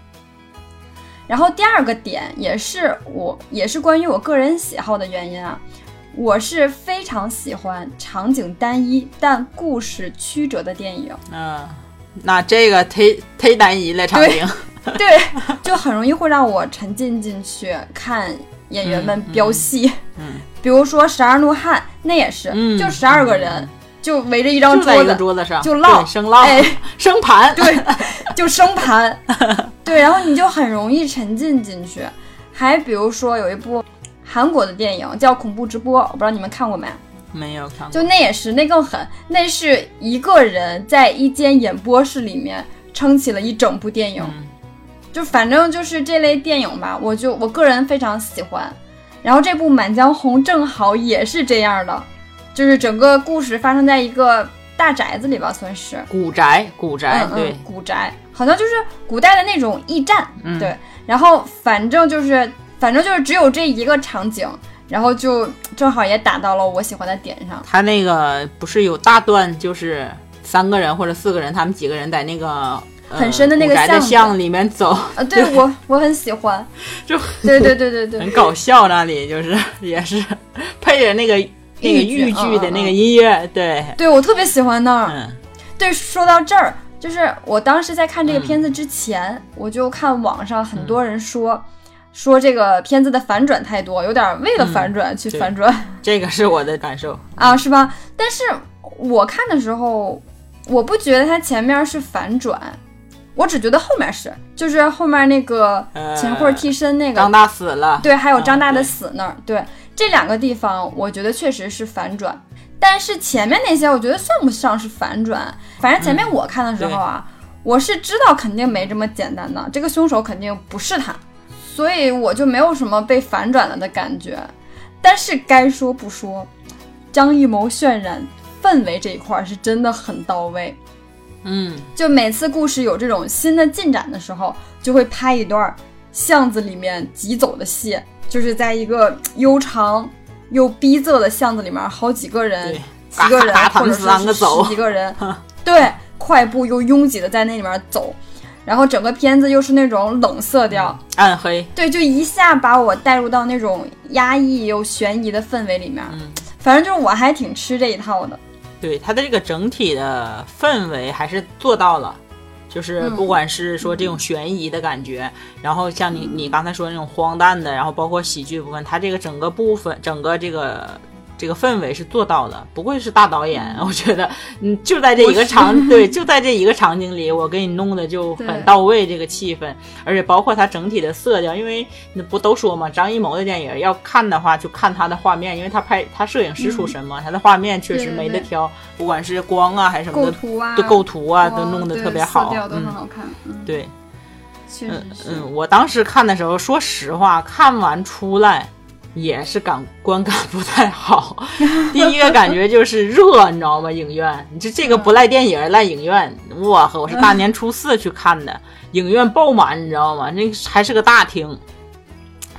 [SPEAKER 1] 然后第二个点也是我也是关于我个人喜好的原因啊，我是非常喜欢场景单一但故事曲折的电影。
[SPEAKER 2] 嗯，那这个忒忒单一了场景，
[SPEAKER 1] 对，就很容易会让我沉浸进去看演员们飙戏。
[SPEAKER 2] 嗯，
[SPEAKER 1] 比如说《十二怒汉》，那也是，就十二个人。就围着一张
[SPEAKER 2] 桌
[SPEAKER 1] 子，
[SPEAKER 2] 桌子上
[SPEAKER 1] 就唠
[SPEAKER 2] 生唠，
[SPEAKER 1] 哎，
[SPEAKER 2] 生盘，
[SPEAKER 1] 对，就生盘，对，然后你就很容易沉浸进去。还比如说有一部韩国的电影叫《恐怖直播》，我不知道你们看过没？
[SPEAKER 2] 没有看过。
[SPEAKER 1] 就那也是，那更狠，那是一个人在一间演播室里面撑起了一整部电影。就反正就是这类电影吧，我就我个人非常喜欢。然后这部《满江红》正好也是这样的。就是整个故事发生在一个大宅子里吧，算是
[SPEAKER 2] 古宅，古宅，对，
[SPEAKER 1] 古宅，好像就是古代的那种驿站，对。然后反正就是，反正就是只有这一个场景，然后就正好也打到了我喜欢的点上。
[SPEAKER 2] 他那个不是有大段，就是三个人或者四个人，他们几个人在那个
[SPEAKER 1] 很深的那个
[SPEAKER 2] 巷里面走
[SPEAKER 1] 啊，对我我很喜欢，
[SPEAKER 2] 就
[SPEAKER 1] 对对对对对，
[SPEAKER 2] 很搞笑那里就是也是配着那个。那个豫剧的那个音乐，对，
[SPEAKER 1] 对我特别喜欢那儿。对，说到这儿，就是我当时在看这个片子之前，我就看网上很多人说，说这个片子的反转太多，有点为了反转去反转。
[SPEAKER 2] 这个是我的感受
[SPEAKER 1] 啊，是吧？但是我看的时候，我不觉得它前面是反转，我只觉得后面是，就是后面那个秦桧替身那个
[SPEAKER 2] 张大死了，
[SPEAKER 1] 对，还有张大的死那儿，对。这两个地方，我觉得确实是反转，但是前面那些，我觉得算不上是反转。反正前面我看的时候啊，我是知道肯定没这么简单的，这个凶手肯定不是他，所以我就没有什么被反转了的感觉。但是该说不说，张艺谋渲染氛围这一块是真的很到位。
[SPEAKER 2] 嗯，
[SPEAKER 1] 就每次故事有这种新的进展的时候，就会拍一段巷子里面急走的戏。就是在一个悠长又逼仄的巷子里面，好几个人，几个人或者说是十几个人，对，快步又拥挤的在那里面走，然后整个片子又是那种冷色调，
[SPEAKER 2] 暗黑，
[SPEAKER 1] 对，就一下把我带入到那种压抑又悬疑的氛围里面。
[SPEAKER 2] 嗯，
[SPEAKER 1] 反正就是我还挺吃这一套的。
[SPEAKER 2] 对，它的这个整体的氛围还是做到了。就是不管是说这种悬疑的感觉，然后像你你刚才说那种荒诞的，然后包括喜剧部分，它这个整个部分整个这个。这个氛围是做到了，不愧是大导演，我觉得，嗯，就在这一个场，对，就在这一个场景里，我给你弄的就很到位，这个气氛，而且包括它整体的色调，因为那不都说嘛，张艺谋的电影要看的话，就看他的画面，因为他拍他摄影师出身嘛，他的画面确实没得挑，不管是光啊还是什么的，构图啊，都构图啊都弄得特别好，
[SPEAKER 1] 色调都很好看，
[SPEAKER 2] 对，
[SPEAKER 1] 嗯
[SPEAKER 2] 嗯，我当时看的时候，说实话，看完出来。也是感观感不太好，第一个感觉就是热，你知道吗？影院，你这这个不赖电影，赖影院。我呵，我是大年初四去看的，影院爆满，你知道吗？那还是个大厅，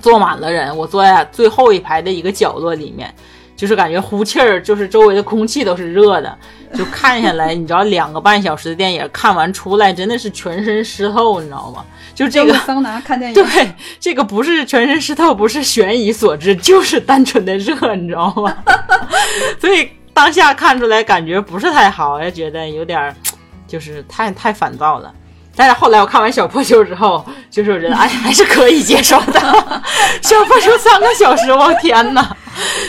[SPEAKER 2] 坐满了人，我坐在最后一排的一个角落里面，就是感觉呼气儿，就是周围的空气都是热的，就看下来，你知道，两个半小时的电影看完出来，真的是全身湿透，你知道吗？就这个
[SPEAKER 1] 桑拿看电影，
[SPEAKER 2] 对，这个不是全身湿透，不是悬疑所致，就是单纯的热，你知道吗？所以当下看出来感觉不是太好，也觉得有点，就是太太烦躁了。但是后来我看完小破球之后，就是我觉得哎还是可以接受的。小破球三个小时，我天哪，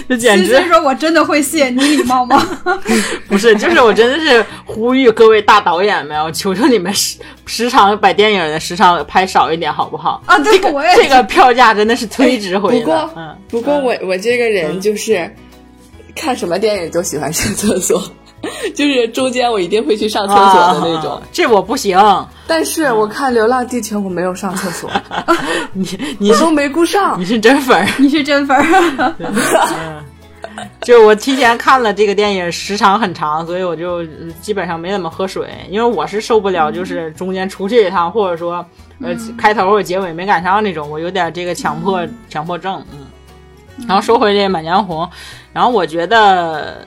[SPEAKER 2] 这简直！
[SPEAKER 1] 说我真的会谢你礼貌吗？
[SPEAKER 2] 不是，就是我真的是呼吁各位大导演们，我求求你们时时长把电影的时长拍少一点，好不好？
[SPEAKER 1] 啊，
[SPEAKER 2] 这个我也这个票价真的是忒值回
[SPEAKER 3] 了。不过，嗯，不过我我这个人就是看什么电影都喜欢上厕所。就是中间我一定会去上厕所的那种，
[SPEAKER 2] 这我不行。
[SPEAKER 3] 但是我看《流浪地球》，我没有上厕所，
[SPEAKER 2] 你你
[SPEAKER 3] 都没顾上。
[SPEAKER 2] 你是真粉儿，
[SPEAKER 1] 你是真粉儿。
[SPEAKER 2] 就我提前看了这个电影，时长很长，所以我就基本上没怎么喝水，因为我是受不了，就是中间出去一趟，或者说呃开头或者结尾没赶上那种，我有点这个强迫强迫症。嗯，然后说回这《满江红》，然后我觉得。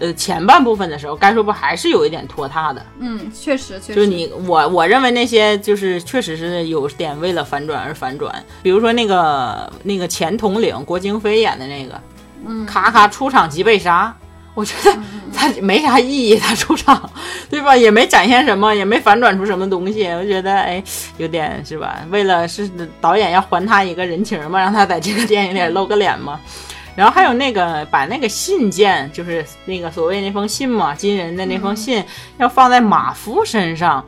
[SPEAKER 2] 呃前半部分的时候，该说不还是有一点拖沓的。
[SPEAKER 1] 嗯，确实，确实。
[SPEAKER 2] 就你我我认为那些就是确实是有点为了反转而反转，比如说那个那个前统领郭京飞演的那个，
[SPEAKER 1] 嗯，
[SPEAKER 2] 咔咔出场即被杀。我觉得他没啥意义，他出场，对吧？也没展现什么，也没反转出什么东西。我觉得，哎，有点是吧？为了是导演要还他一个人情嘛，让他在这个电影里露个脸嘛。然后还有那个把那个信件，就是那个所谓那封信嘛，金人的那封信，要放在马夫身上。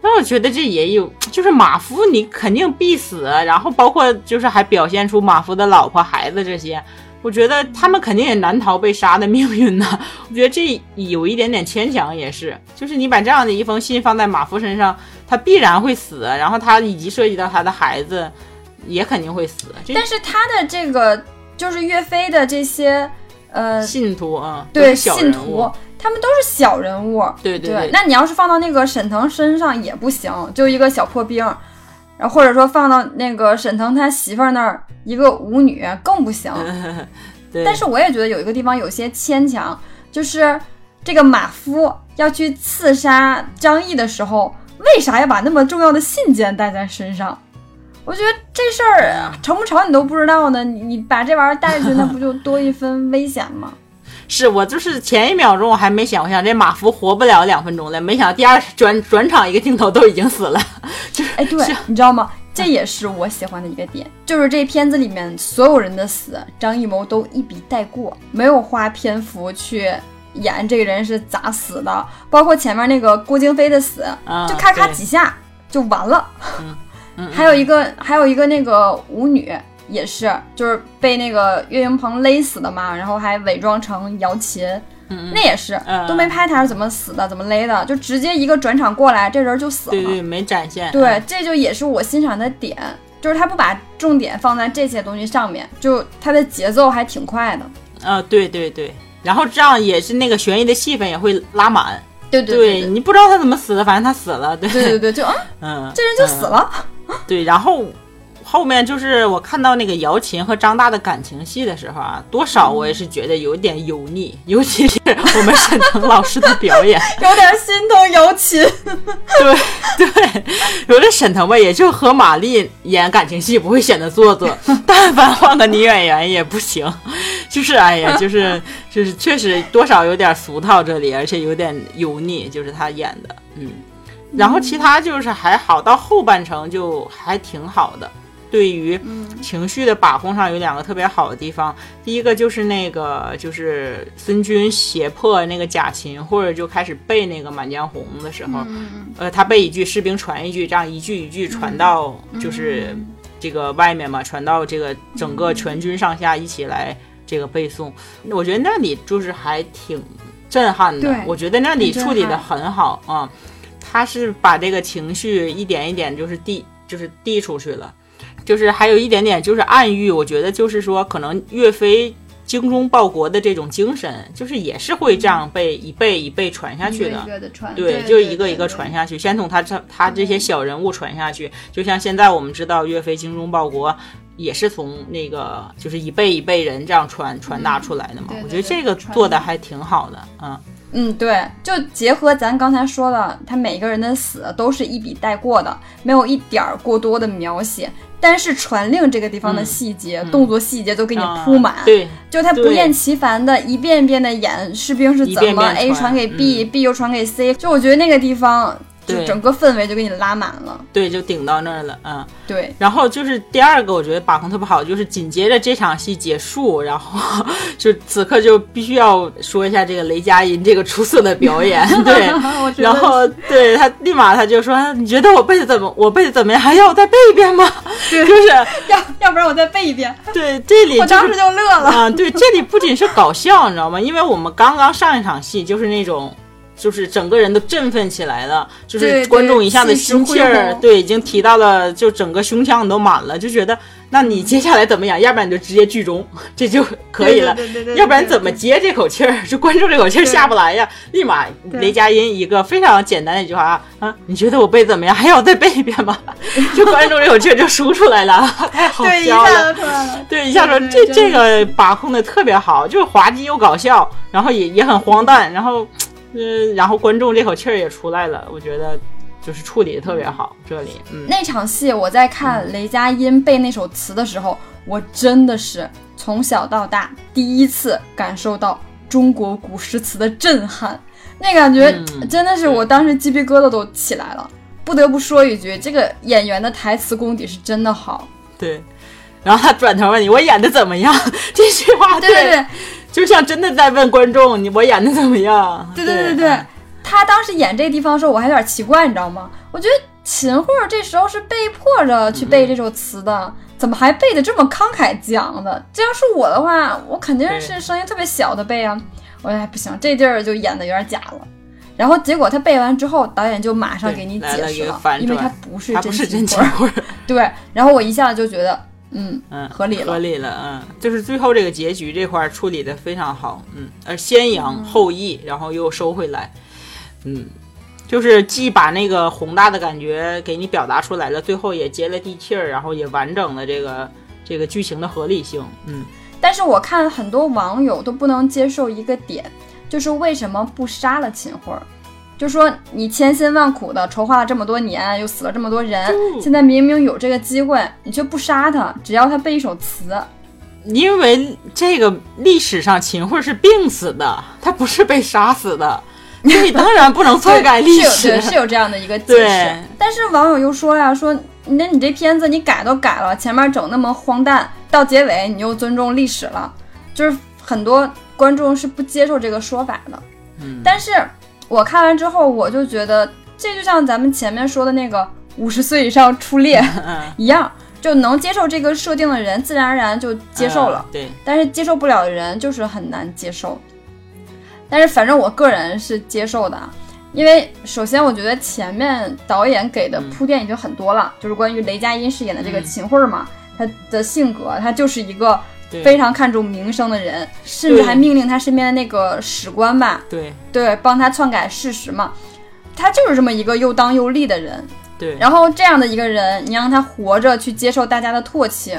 [SPEAKER 2] 那我觉得这也有，就是马夫你肯定必死，然后包括就是还表现出马夫的老婆孩子这些。我觉得他们肯定也难逃被杀的命运呢。我觉得这有一点点牵强，也是，就是你把这样的一封信放在马夫身上，他必然会死，然后他以及涉及到他的孩子，也肯定会死。
[SPEAKER 1] 但是他的这个就是岳飞的这些呃
[SPEAKER 2] 信徒啊，
[SPEAKER 1] 对信徒，他们都是小人物。
[SPEAKER 2] 对
[SPEAKER 1] 对对。那你要是放到那个沈腾身上也不行，就一个小破兵。然后或者说放到那个沈腾他媳妇儿那儿，一个舞女更不行。但是我也觉得有一个地方有些牵强，就是这个马夫要去刺杀张译的时候，为啥要把那么重要的信件带在身上？我觉得这事儿成不成你都不知道呢。你你把这玩意儿带去，那不就 多一分危险吗？
[SPEAKER 2] 是我就是前一秒钟我还没想，我想这马福活不了两分钟了，没想到第二转转场一个镜头都已经死了，就是
[SPEAKER 1] 哎，对，你知道吗？这也是我喜欢的一个点，就是这片子里面所有人的死，张艺谋都一笔带过，没有花篇幅去演这个人是咋死的，包括前面那个郭京飞的死，就咔咔几下就完了，还有一个还有一个那个舞女。也是，就是被那个岳云鹏勒死的嘛，然后还伪装成瑶琴，嗯那也是，都没拍他是怎么死的，怎么勒的，就直接一个转场过来，这人就死了。
[SPEAKER 2] 对对，没展现。
[SPEAKER 1] 对，这就也是我欣赏的点，就是他不把重点放在这些东西上面，就他的节奏还挺快的。
[SPEAKER 2] 啊，对对对，然后这样也是那个悬疑的戏份也会拉满。
[SPEAKER 1] 对
[SPEAKER 2] 对
[SPEAKER 1] 对，
[SPEAKER 2] 你不知道他怎么死的，反正他死了。对
[SPEAKER 1] 对对，就
[SPEAKER 2] 嗯，
[SPEAKER 1] 这人就死了。
[SPEAKER 2] 对，然后。后面就是我看到那个姚琴和张大的感情戏的时候啊，多少我也是觉得有点油腻，尤其是我们沈腾老师的表演，
[SPEAKER 1] 有点心疼姚琴。
[SPEAKER 2] 对对，有的沈腾吧，也就和马丽演感情戏不会显得做作，但凡换个女演员也不行。就是哎呀，就是就是确实多少有点俗套这里，而且有点油腻，就是他演的，嗯。然后其他就是还好，到后半程就还挺好的。对于情绪的把控上有两个特别好的地方，第一个就是那个就是孙军胁迫那个贾琴，或者就开始背那个《满江红》的时候，呃，他背一句，士兵传一句，这样一句一句传到就是这个外面嘛，传到这个整个全军上下一起来这个背诵。我觉得那里就是还挺震撼的，我觉得那里处理的很好啊，他是把这个情绪一点一点就是递就是递出去了。就是还有一点点，就是暗喻，我觉得就是说，可能岳飞精忠报国的这种精神，就是也是会这样被一辈一辈传下去的。
[SPEAKER 1] 对，
[SPEAKER 2] 就一个一个传下去，先从他这他这些小人物传下去。就像现在我们知道岳飞精忠报国，也是从那个就是一辈一辈人这样传传达出来的嘛。我觉得这个做的还挺好的，嗯。
[SPEAKER 1] 嗯，对，就结合咱刚才说的，他每个人的死都是一笔带过的，没有一点儿过多的描写。但是传令这个地方的细节、动作细节都给你铺满，
[SPEAKER 2] 对，
[SPEAKER 1] 就他不厌其烦的一遍遍的演士兵是怎么 A 传给 B，B 又传给 C，就我觉得那个地方。就整个氛围就给你拉满了，
[SPEAKER 2] 对，就顶到那儿了，嗯，
[SPEAKER 1] 对。
[SPEAKER 2] 然后就是第二个，我觉得把控特别好，就是紧接着这场戏结束，然后 就此刻就必须要说一下这个雷佳音这个出色的表演，对。然后对他立马他就说：“你觉得我背的怎么？我背的怎么样？还要我再背一遍吗？” 就是
[SPEAKER 1] 要要不然我再背一遍。
[SPEAKER 2] 对，这里
[SPEAKER 1] 我当时就乐了
[SPEAKER 2] 啊！对，这里不仅是搞笑，你知道吗？因为我们刚刚上一场戏就是那种。就是整个人都振奋起来了，就是观众一下子心气儿，
[SPEAKER 1] 对，
[SPEAKER 2] 已经提到了，就整个胸腔都满了，就觉得。那你接下来怎么演？要不然你就直接剧终，这就可以了。要不然怎么接这口气儿？就观众这口气儿下不来呀！立马雷佳音一个非常简单的一句话啊，你觉得我背怎么样？还要再背一遍吗？就观众这口气儿就输出来了，太好笑了。对，一下说这这个把控的特别好，就是滑稽又搞笑，然后也也很荒诞，然后呃，然后观众这口气儿也出来了，我觉得。就是处理的特别好，这里嗯
[SPEAKER 1] 那场戏我在看雷佳音背那首词的时候，我真的是从小到大第一次感受到中国古诗词的震撼，那感觉真的是我当时鸡皮疙瘩都起来了。不得不说一句，这个演员的台词功底是真的好。
[SPEAKER 2] 对，然后他转头问你：“我演的怎么样？” 这句话，
[SPEAKER 1] 对对对，
[SPEAKER 2] 就像真的在问观众：“你我演的怎么样？”
[SPEAKER 1] 对对对对。他当时演这个地方的时候，我还有点奇怪，你知道吗？我觉得秦桧这时候是被迫着去背这首词的，怎么还背的这么慷慨激昂的？这要是我的话，我肯定是声音特别小的背啊。我说不行，这地儿就演的有点假了。然后结果他背完之后，导演就马上给你解释
[SPEAKER 2] 了，
[SPEAKER 1] 因为他不是
[SPEAKER 2] 真
[SPEAKER 1] 秦
[SPEAKER 2] 桧。
[SPEAKER 1] 对，然后我一下子就觉得，嗯嗯，合理了，
[SPEAKER 2] 合理了，嗯，就是最后这个结局这块处理的非常好，嗯，而先扬后抑，然后又收回来。嗯，就是既把那个宏大的感觉给你表达出来了，最后也接了地气儿，然后也完整了这个这个剧情的合理性。嗯，
[SPEAKER 1] 但是我看很多网友都不能接受一个点，就是为什么不杀了秦桧？就说你千辛万苦的筹划了这么多年，又死了这么多人，现在明明有这个机会，你却不杀他，只要他背一首词。
[SPEAKER 2] 因为这个历史上秦桧是病死的，他不是被杀死的。你当然不能篡改历
[SPEAKER 1] 史，是有这样的一个解释。但是网友又说呀，说那你这片子你改都改了，前面整那么荒诞，到结尾你又尊重历史了，就是很多观众是不接受这个说法的。
[SPEAKER 2] 嗯，
[SPEAKER 1] 但是我看完之后，我就觉得这就像咱们前面说的那个五十岁以上初恋一样，就能接受这个设定的人，自然而然就接受了。
[SPEAKER 2] 对，
[SPEAKER 1] 但是接受不了的人就是很难接受。但是反正我个人是接受的，因为首先我觉得前面导演给的铺垫已经很多了，就是关于雷佳音饰演的这个秦桧嘛，他的性格，他就是一个非常看重名声的人，甚至还命令他身边的那个史官吧，
[SPEAKER 2] 对。
[SPEAKER 1] 对，帮他篡改事实嘛，他就是这么一个又当又立的人，
[SPEAKER 2] 对，
[SPEAKER 1] 然后这样的一个人，你让他活着去接受大家的唾弃，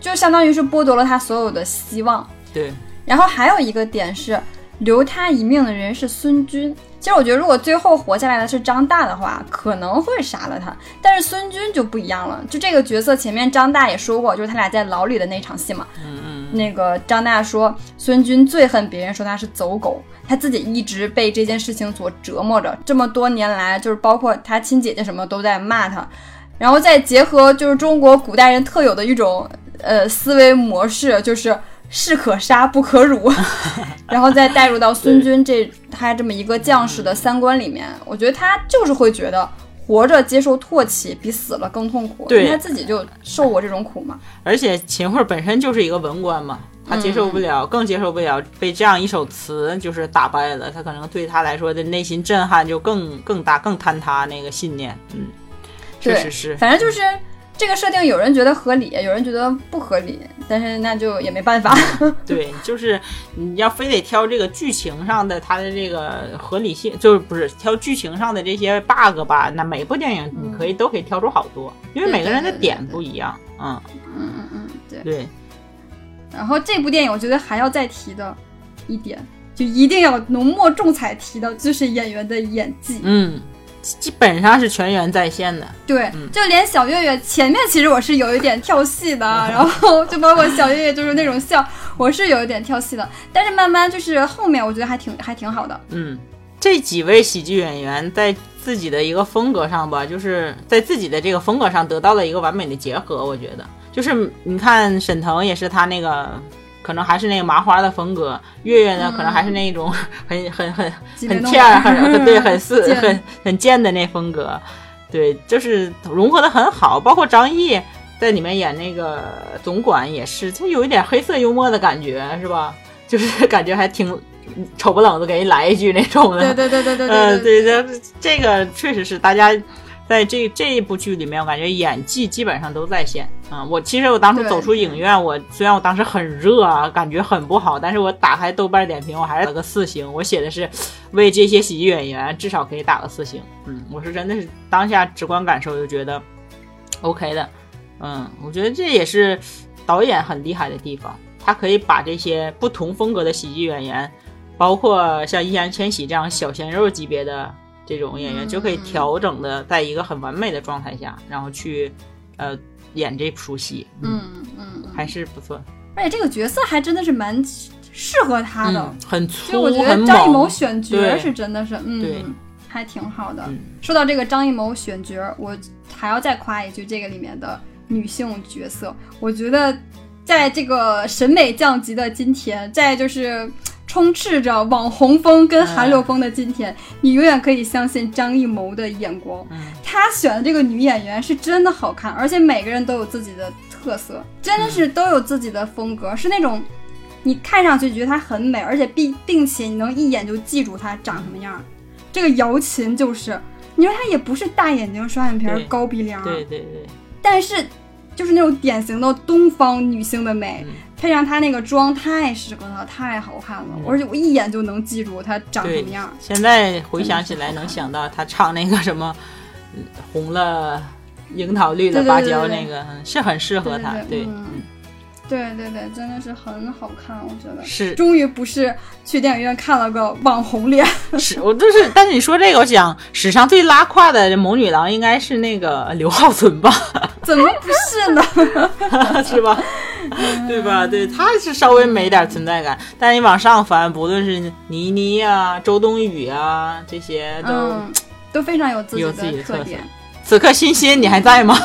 [SPEAKER 1] 就相当于是剥夺了他所有的希望，
[SPEAKER 2] 对，
[SPEAKER 1] 然后还有一个点是。留他一命的人是孙军。其实我觉得，如果最后活下来的是张大的话，可能会杀了他。但是孙军就不一样了。就这个角色，前面张大也说过，就是他俩在牢里的那场戏嘛。
[SPEAKER 2] 嗯嗯。
[SPEAKER 1] 那个张大说，孙军最恨别人说他是走狗，他自己一直被这件事情所折磨着。这么多年来，就是包括他亲姐姐什么都在骂他。然后再结合就是中国古代人特有的一种呃思维模式，就是。士可杀不可辱，然后再带入到 孙军这他这么一个将士的三观里面，我觉得他就是会觉得活着接受唾弃比死了更痛苦，因为他自己就受过这种苦嘛。
[SPEAKER 2] 而且秦桧本身就是一个文官嘛，他接受不了，更接受不了被这样一首词就是打败了，他可能对他来说的内心震撼就更更大，更坍塌那个信念。嗯，确实是，
[SPEAKER 1] 反正就是。这个设定有人觉得合理，有人觉得不合理，但是那就也没办法。
[SPEAKER 2] 对，就是你要非得挑这个剧情上的它的这个合理性，就是不是挑剧情上的这些 bug 吧？那每部电影你可以都可以挑出好多，因为每个人的点不一样。
[SPEAKER 1] 嗯嗯嗯嗯，对
[SPEAKER 2] 对。
[SPEAKER 1] 然后这部电影我觉得还要再提的一点，就一定要浓墨重彩提到，就是演员的演技。
[SPEAKER 2] 嗯。基本上是全员在线的，
[SPEAKER 1] 对，就连小岳岳前面其实我是有一点跳戏的，然后就包括小岳岳就是那种笑，我是有一点跳戏的，但是慢慢就是后面我觉得还挺还挺好的。
[SPEAKER 2] 嗯，这几位喜剧演员在自己的一个风格上吧，就是在自己的这个风格上得到了一个完美的结合，我觉得，就是你看沈腾也是他那个。可能还是那个麻花的风格，月月呢，可能还是那种 很很很很欠儿，很 对，很四很很贱的那风格，对，就是融合的很好。包括张译在里面演那个总管也是，就有一点黑色幽默的感觉，是吧？就是感觉还挺丑不冷的给人来一句那种的。
[SPEAKER 1] 对对对对对对。
[SPEAKER 2] 呃，对这这个确实是大家在这这一部剧里面，我感觉演技基本上都在线啊。我其实我当时走出影院，我虽然我当时很热啊，感觉很不好，但是我打开豆瓣点评，我还是打个四星。我写的是为这些喜剧演员至少可以打个四星。嗯，我是真的是当下直观感受就觉得 OK 的。嗯，我觉得这也是导演很厉害的地方，他可以把这些不同风格的喜剧演员，包括像易烊千玺这样小鲜肉级别的这种演员，就可以调整的在一个很完美的状态下，然后去呃演这出戏。
[SPEAKER 1] 嗯嗯，
[SPEAKER 2] 还是不错。
[SPEAKER 1] 而且这个角色还真的是蛮适合他的，
[SPEAKER 2] 很粗，
[SPEAKER 1] 就我觉得张艺谋选角是真的是，嗯，还挺好的。说到这个张艺谋选角，我还要再夸一句，这个里面的。女性角色，我觉得在这个审美降级的今天，在就是充斥着网红风跟韩流风的今天，你永远可以相信张艺谋的眼光。他选的这个女演员是真的好看，而且每个人都有自己的特色，真的是都有自己的风格，是那种你看上去觉得她很美，而且并并且你能一眼就记住她长什么样。这个姚琴就是，你说她也不是大眼睛、双眼皮、高鼻梁，
[SPEAKER 2] 对对对。
[SPEAKER 1] 但是，就是那种典型的东方女性的美，配上她那个妆，太适合她，太好看了。而且我一眼就能记住她长什么样。
[SPEAKER 2] 现在回想起来，能想到她唱那个什么，红了樱桃绿了芭蕉那个，是很适合她。对。
[SPEAKER 1] 对对对，真的是很好看，我觉得
[SPEAKER 2] 是。
[SPEAKER 1] 终于不是去电影院看了个网红脸。
[SPEAKER 2] 是我就是，但是你说这个，我想史上最拉胯的谋女郎应该是那个刘浩存吧？
[SPEAKER 1] 怎么不是
[SPEAKER 2] 呢？是吧？对吧？对，她是稍微没点存在感，但你往上翻，不论是倪妮啊、周冬雨啊，这些都
[SPEAKER 1] 都非常有自
[SPEAKER 2] 己的
[SPEAKER 1] 特点。
[SPEAKER 2] 此刻欣欣，你还在吗？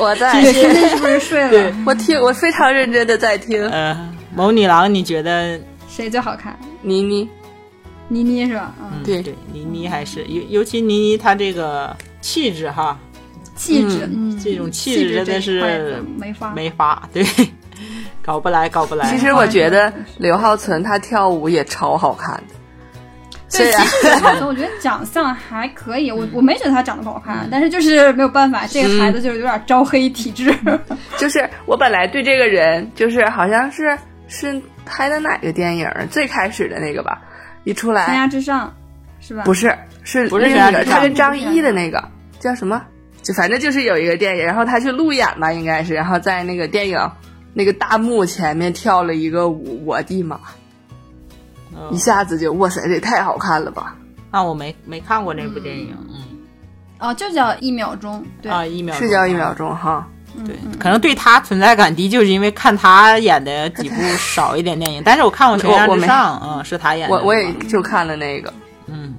[SPEAKER 3] 我在，
[SPEAKER 1] 是不是睡了？
[SPEAKER 3] 我听，我非常认真的在听。
[SPEAKER 2] 嗯，某女郎，你觉得
[SPEAKER 1] 谁最好看？
[SPEAKER 3] 倪妮，
[SPEAKER 1] 倪妮是吧？嗯，
[SPEAKER 3] 对
[SPEAKER 2] 对，倪妮还是尤尤其倪妮她这个气质哈，
[SPEAKER 1] 气质，嗯，
[SPEAKER 2] 这种气质真的是
[SPEAKER 1] 没法
[SPEAKER 2] 没法，对，搞不来搞不来。
[SPEAKER 3] 其实我觉得刘浩存他跳舞也超好看的。
[SPEAKER 1] 对，其实刘浩存我觉得长相还可以，我我没觉得他长得不好看，但是就是没有办法，这个孩子就是有点招黑体质。
[SPEAKER 3] 就是我本来对这个人，就是好像是是拍的哪个电影最开始的那个吧，一出来
[SPEAKER 1] 悬崖之上是吧？
[SPEAKER 3] 不是，是
[SPEAKER 2] 不是
[SPEAKER 3] 那个他跟张译的那个叫什么？就反正就是有一个电影，然后他去路演吧，应该是，然后在那个电影那个大幕前面跳了一个舞，我的妈！一下子就哇塞，这也太好看了吧！
[SPEAKER 2] 啊，我没没看过那部电影，嗯，
[SPEAKER 1] 哦，就叫一秒钟，对。
[SPEAKER 2] 啊，一秒
[SPEAKER 3] 是叫一秒钟哈，
[SPEAKER 2] 对，可能对他存在感低，就是因为看他演的几部少一点电影，但是我看过《悬崖之上》，嗯，是他演的，
[SPEAKER 3] 我我也就看了那个，
[SPEAKER 2] 嗯，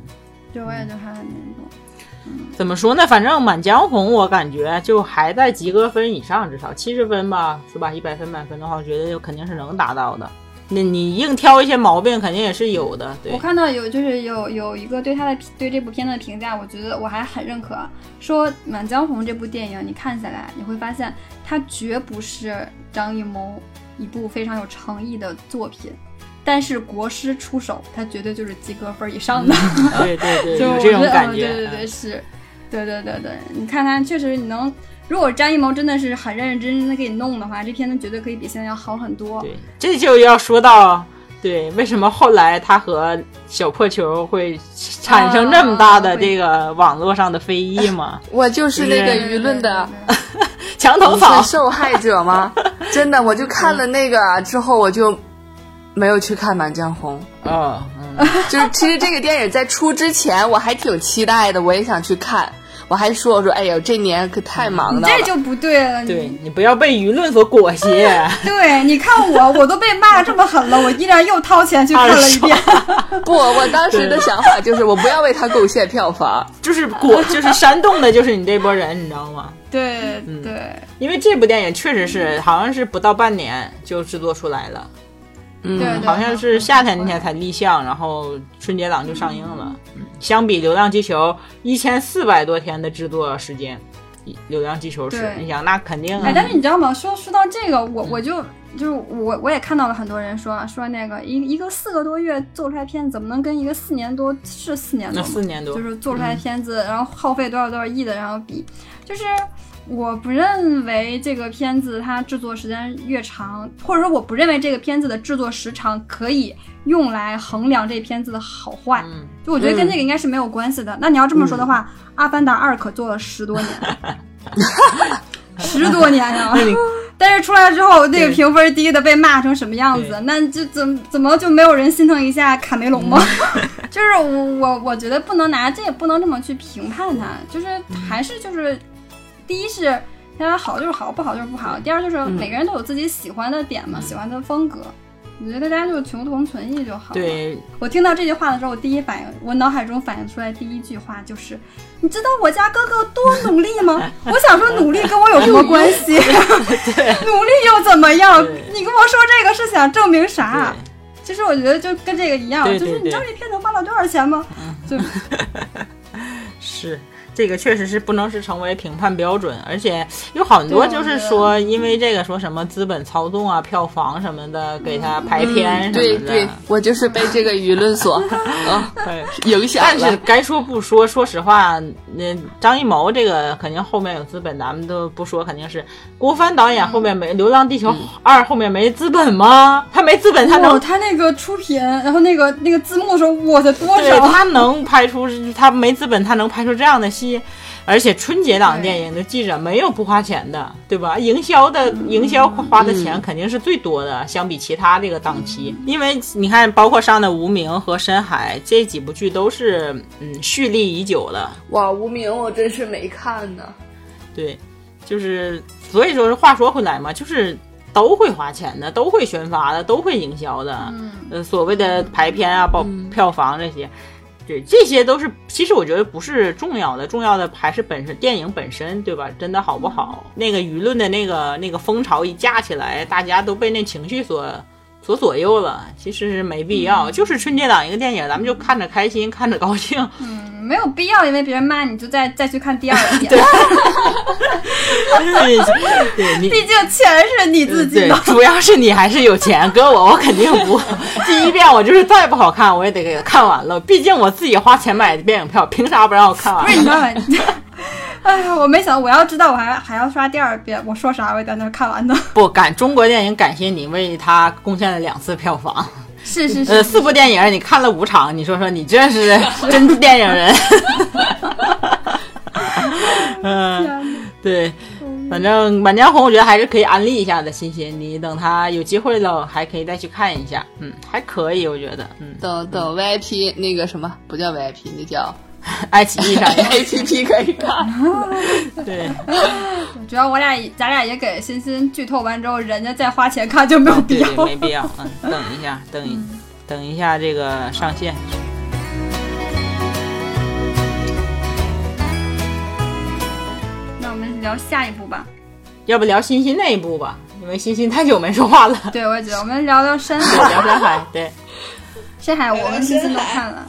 [SPEAKER 1] 对，我也就看了那种，
[SPEAKER 2] 怎么说呢？反正《满江红》我感觉就还在及格分以上，至少七十分吧，是吧？一百分满分的话，我觉得就肯定是能达到的。那你硬挑一些毛病，肯定也是有的。
[SPEAKER 1] 我看到有就是有有一个对他的对这部片子的评价，我觉得我还很认可。说《满江红》这部电影，你看下来你会发现，它绝不是张艺谋一部非常有诚意的作品，但是国师出手，他绝对就是及格分以上的。
[SPEAKER 2] 对对对，
[SPEAKER 1] 就
[SPEAKER 2] 这种感觉。
[SPEAKER 1] 对对对，是，对对对对，你看他确实你能。如果张艺谋真的是很认认真真的给你弄的话，这片子绝对可以比现在要好很多。
[SPEAKER 2] 对，这就要说到，对，为什么后来他和小破球会产生那么大的这个网络上的非议吗？
[SPEAKER 3] 我就是那个舆论的
[SPEAKER 2] 墙头草
[SPEAKER 3] 受害者吗？真的，我就看了那个之后，我就没有去看《满江红》。
[SPEAKER 2] 嗯，
[SPEAKER 3] 就是其实这个电影在出之前，我还挺期待的，我也想去看。我还说我说哎呦，这年可太忙了，
[SPEAKER 1] 这就不对了。
[SPEAKER 2] 对你不要被舆论所裹挟。
[SPEAKER 1] 对，你看我，我都被骂这么狠了，我依然又掏钱去看了一遍。
[SPEAKER 3] 不，我当时的想法就是我不要为他贡献票房，
[SPEAKER 2] 就是裹，就是煽动的，就是你这波人，你知道吗？
[SPEAKER 1] 对，对，
[SPEAKER 2] 因为这部电影确实是好像是不到半年就制作出来了，
[SPEAKER 1] 嗯，
[SPEAKER 2] 好像是夏天那天才立项，然后春节档就上映了。相比《流浪地球》一千四百多天的制作时间，流浪地球》是，你想那肯定啊。
[SPEAKER 1] 哎，但是你知道吗？说说到这个，我我就就是我我也看到了很多人说说那个一一个四个多月做出来片子，怎么能跟一个四年多是四年多？
[SPEAKER 2] 四年多
[SPEAKER 1] 就是做出来片子，然后耗费多少多少亿的，然后比就是。我不认为这个片子它制作时间越长，或者说我不认为这个片子的制作时长可以用来衡量这片子的好坏。就我觉得跟这个应该是没有关系的。那你要这么说的话，《阿凡达二》可做了十多年，十多年呀！但是出来之后，那个评分低的被骂成什么样子？那就怎怎么就没有人心疼一下卡梅隆吗？就是我我我觉得不能拿这也不能这么去评判它，就是还是就是。第一是大家好就是好，不好就是不好。第二就是每个人都有自己喜欢的点嘛，喜欢的风格。我觉得大家就求同存异就好。
[SPEAKER 2] 对，
[SPEAKER 1] 我听到这句话的时候，我第一反应，我脑海中反映出来第一句话就是：你知道我家哥哥多努力吗？我想说，努力跟我有什么关系？努力又怎么样？你跟我说这个是想证明啥？其实我觉得就跟这个一样，就是你知道这片子花了多少钱吗？就
[SPEAKER 2] 是。这个确实是不能是成为评判标准，而且有很多就是说，因为这个说什么资本操纵啊、票房什么的，给他排片什么的。
[SPEAKER 3] 对对，我就是被这个舆论所啊 影响
[SPEAKER 2] 但是该说不说，说实话，那张艺谋这个肯定后面有资本，咱们都不说，肯定是郭帆导演后面没《流浪地球二》后面没资本吗？他没资本，他能
[SPEAKER 1] 他那个出品，然后那个那个字幕的时候，我的多少？
[SPEAKER 2] 他能拍出他没资本，他能拍出这样的戏？而且春节档电影的记者没有不花钱的，对吧？营销的营销花的钱肯定是最多的，相比其他这个档期。因为你看，包括上的《无名》和《深海》这几部剧都是嗯蓄力已久的。
[SPEAKER 3] 哇，《无名》我真是没看呢。
[SPEAKER 2] 对，就是所以说话说回来嘛，就是都会花钱的，都会宣发的，都会营销的。嗯，呃，所谓的排片啊、报票房这些。对，这些都是，其实我觉得不是重要的，重要的还是本身电影本身，对吧？真的好不好？那个舆论的那个那个风潮一架起来，大家都被那情绪所所左右了，其实是没必要。就是春节档一个电影，咱们就看着开心，看着高兴。
[SPEAKER 1] 嗯。没有必要，因为别人骂你就再再去看第二遍。
[SPEAKER 2] 对，
[SPEAKER 1] 毕竟钱是你自己的，
[SPEAKER 2] 主要是你还是有钱。搁我，我肯定不 第一遍，我就是再不好看，我也得给他看完了。毕竟我自己花钱买的电影票，凭啥不让我看完？
[SPEAKER 1] 不是你？哎呀，我没想到，我要知道我还还要刷第二遍，我说啥我也在那看完的。
[SPEAKER 2] 不感中国电影，感谢你为他贡献了两次票房。
[SPEAKER 1] 是是是，呃，
[SPEAKER 2] 四部电影你看了五场，你说说你这是真电影人。嗯，对，反正《满江红》我觉得还是可以安利一下的，欣欣，你等他有机会了，还可以再去看一下。嗯，还可以，我觉得。嗯，
[SPEAKER 3] 等等 VIP 那个什么，不叫 VIP，那叫。
[SPEAKER 2] 爱奇艺上
[SPEAKER 3] A P P 可以看，
[SPEAKER 2] 对，
[SPEAKER 1] 主要我俩咱俩也给欣欣剧透完之后，人家再花钱看就没有必
[SPEAKER 2] 要，没必要。嗯，等一下，等一等一下这个上线。
[SPEAKER 1] 那我们聊下一步吧，
[SPEAKER 2] 要不聊欣欣那一部吧？因为欣欣太久没说话了。
[SPEAKER 1] 对，我也觉得我们聊聊深海，
[SPEAKER 2] 聊深海，对，
[SPEAKER 1] 深海我们欣欣都看了。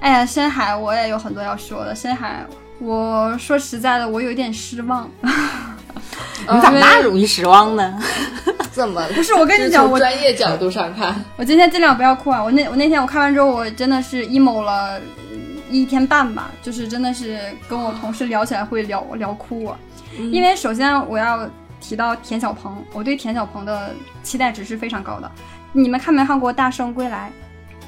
[SPEAKER 1] 哎呀，深海我也有很多要说的。深海，我说实在的，我有点失望。
[SPEAKER 2] 你咋那容易失望呢？
[SPEAKER 3] 怎么？
[SPEAKER 1] 不是我跟你讲，我
[SPEAKER 3] 专业角度上看，
[SPEAKER 1] 我今天尽量不要哭啊！我那我那天我看完之后，我真的是 emo 了一天半吧，就是真的是跟我同事聊起来会聊聊哭啊。因为首先我要提到田小鹏，我对田小鹏的期待值是非常高的。你们看没看过《大圣归来》？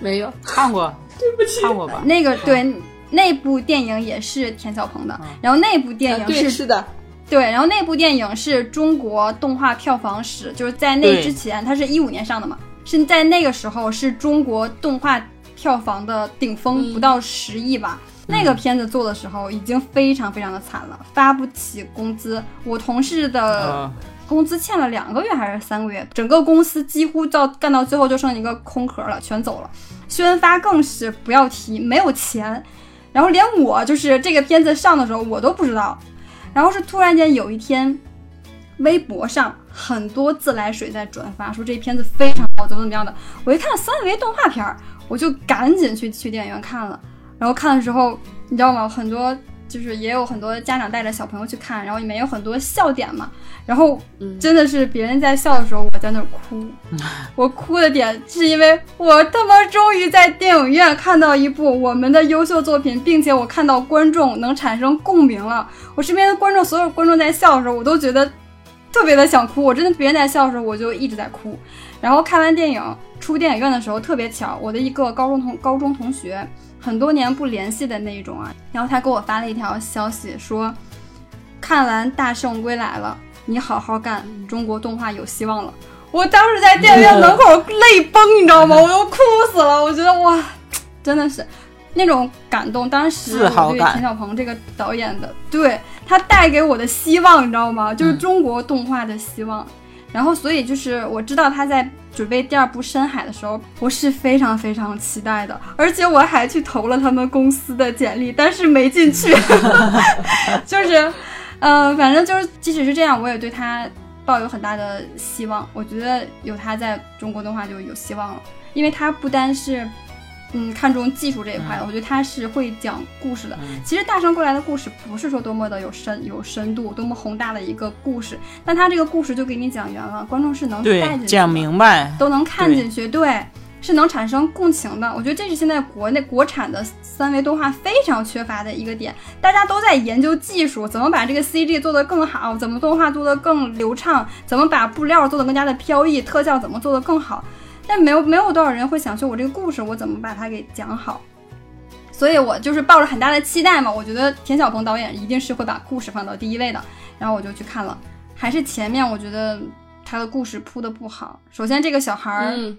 [SPEAKER 3] 没有
[SPEAKER 2] 看过。
[SPEAKER 3] 对不起，
[SPEAKER 2] 看过吧？
[SPEAKER 1] 那个对，那部电影也是田小鹏的。然后那部电影是
[SPEAKER 3] 是的，
[SPEAKER 1] 对。然后那部电影是中国动画票房史，就是在那之前，它是一五年上的嘛，是在那个时候是中国动画票房的顶峰，不到十亿吧。那个片子做的时候已经非常非常的惨了，发不起工资。我同事的工资欠了两个月还是三个月，整个公司几乎到干到最后就剩一个空壳了，全走了。宣发更是不要提，没有钱，然后连我就是这个片子上的时候我都不知道，然后是突然间有一天，微博上很多自来水在转发说这片子非常好，怎么怎么样的，我一看三维动画片儿，我就赶紧去去电影院看了，然后看的时候你知道吗？很多就是也有很多家长带着小朋友去看，然后里面有很多笑点嘛。然后真的是别人在笑的时候，我在那哭。我哭的点是因为我他妈终于在电影院看到一部我们的优秀作品，并且我看到观众能产生共鸣了。我身边的观众，所有观众在笑的时候，我都觉得特别的想哭。我真的别人在笑的时候，我就一直在哭。然后看完电影出电影院的时候，特别巧，我的一个高中同高中同学。很多年不联系的那一种啊，然后他给我发了一条消息说，看完《大圣归来》了，你好好干，中国动画有希望了。我当时在电影院门口泪崩，你知道吗？我都哭死了。我觉得哇，真的是那种感动。当时我对田小鹏这个导演的，对他带给我的希望，你知道吗？就是中国动画的希望。然后，所以就是我知道他在准备第二部《深海》的时候，我是非常非常期待的，而且我还去投了他们公司的简历，但是没进去。就是，嗯，反正就是，即使是这样，我也对他抱有很大的希望。我觉得有他在中国动画就有希望了，因为他不单是。嗯，看重技术这一块的，我觉得他是会讲故事的。其实大圣归来的故事不是说多么的有深有深度，多么宏大的一个故事，但他这个故事就给你讲圆了，观众是能带进去，
[SPEAKER 2] 讲明白，
[SPEAKER 1] 都能看进去，对，是能产生共情的。我觉得这是现在国内国产的三维动画非常缺乏的一个点，大家都在研究技术，怎么把这个 CG 做得更好，怎么动画做得更流畅，怎么把布料做得更加的飘逸，特效怎么做得更好。但没有没有多少人会想说，我这个故事我怎么把它给讲好？所以我就是抱着很大的期待嘛。我觉得田晓鹏导演一定是会把故事放到第一位的。然后我就去看了，还是前面我觉得他的故事铺的不好。首先这个小孩儿，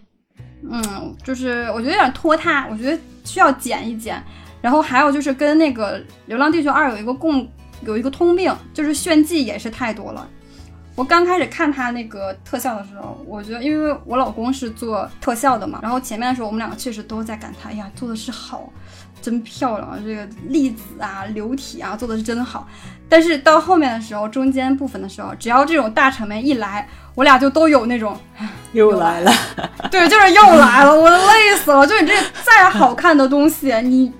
[SPEAKER 1] 嗯，就是我觉得有点拖沓，我觉得需要剪一剪。然后还有就是跟那个《流浪地球二》有一个共有一个通病，就是炫技也是太多了。我刚开始看他那个特效的时候，我觉得，因为我老公是做特效的嘛，然后前面的时候我们两个确实都在感叹，哎呀，做的是好，真漂亮，这个粒子啊、流体啊，做的是真好。但是到后面的时候，中间部分的时候，只要这种大场面一来，我俩就都有那种
[SPEAKER 2] 又来了，
[SPEAKER 1] 对，就是又来了，我累死了。就你这再好看的东西，你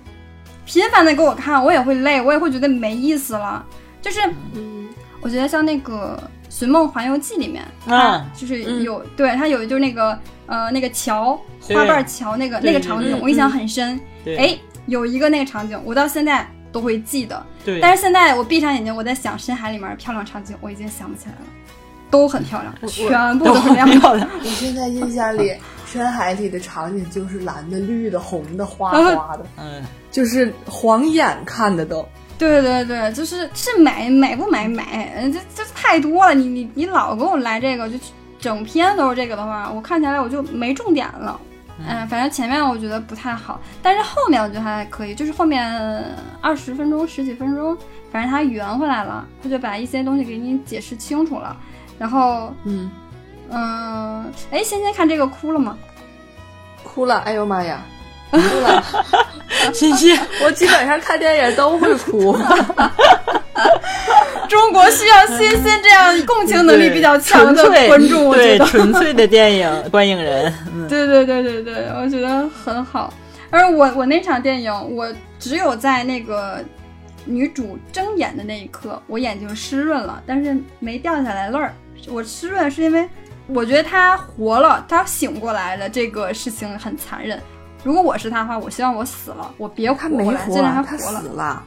[SPEAKER 1] 频繁的给我看，我也会累，我也会觉得没意思了。就是，嗯，我觉得像那个。《寻梦环游记》里面，啊就是有对它有就是那个呃那个桥花瓣桥那个那个场景，我印象很深。哎，有一个那个场景，我到现在都会记得。
[SPEAKER 2] 对，
[SPEAKER 1] 但是现在我闭上眼睛，我在想深海里面漂亮场景，我已经想不起来了，都很漂亮，全部都很漂亮。
[SPEAKER 3] 我现在印象里，深海里的场景就是蓝的、绿的、红的、花花的，嗯，就是晃眼看的都。
[SPEAKER 1] 对对对，就是是美美不美美，这这太多了。你你你老给我来这个，就整篇都是这个的话，我看起来我就没重点了。嗯，反正前面我觉得不太好，但是后面我觉得还可以，就是后面二十分钟十几分钟，反正他圆回来了，他就把一些东西给你解释清楚了。然后嗯嗯，哎，仙仙看这个哭了吗？
[SPEAKER 3] 哭了，哎呦妈呀！哭了，
[SPEAKER 2] 欣欣，
[SPEAKER 3] 我基本上看电影都会哭。
[SPEAKER 1] 中国需要欣欣这样共情能力比较强的观众，我觉得
[SPEAKER 2] 纯粹的电影 观影人。
[SPEAKER 1] 对对对对对，我觉得很好。而我我那场电影，我只有在那个女主睁眼的那一刻，我眼睛湿润了，但是没掉下来泪儿。我湿润是因为我觉得她活了，她醒过来了，这个事情很残忍。如果我是他的话，我希望我死了，我别活过来。竟然还活
[SPEAKER 3] 了，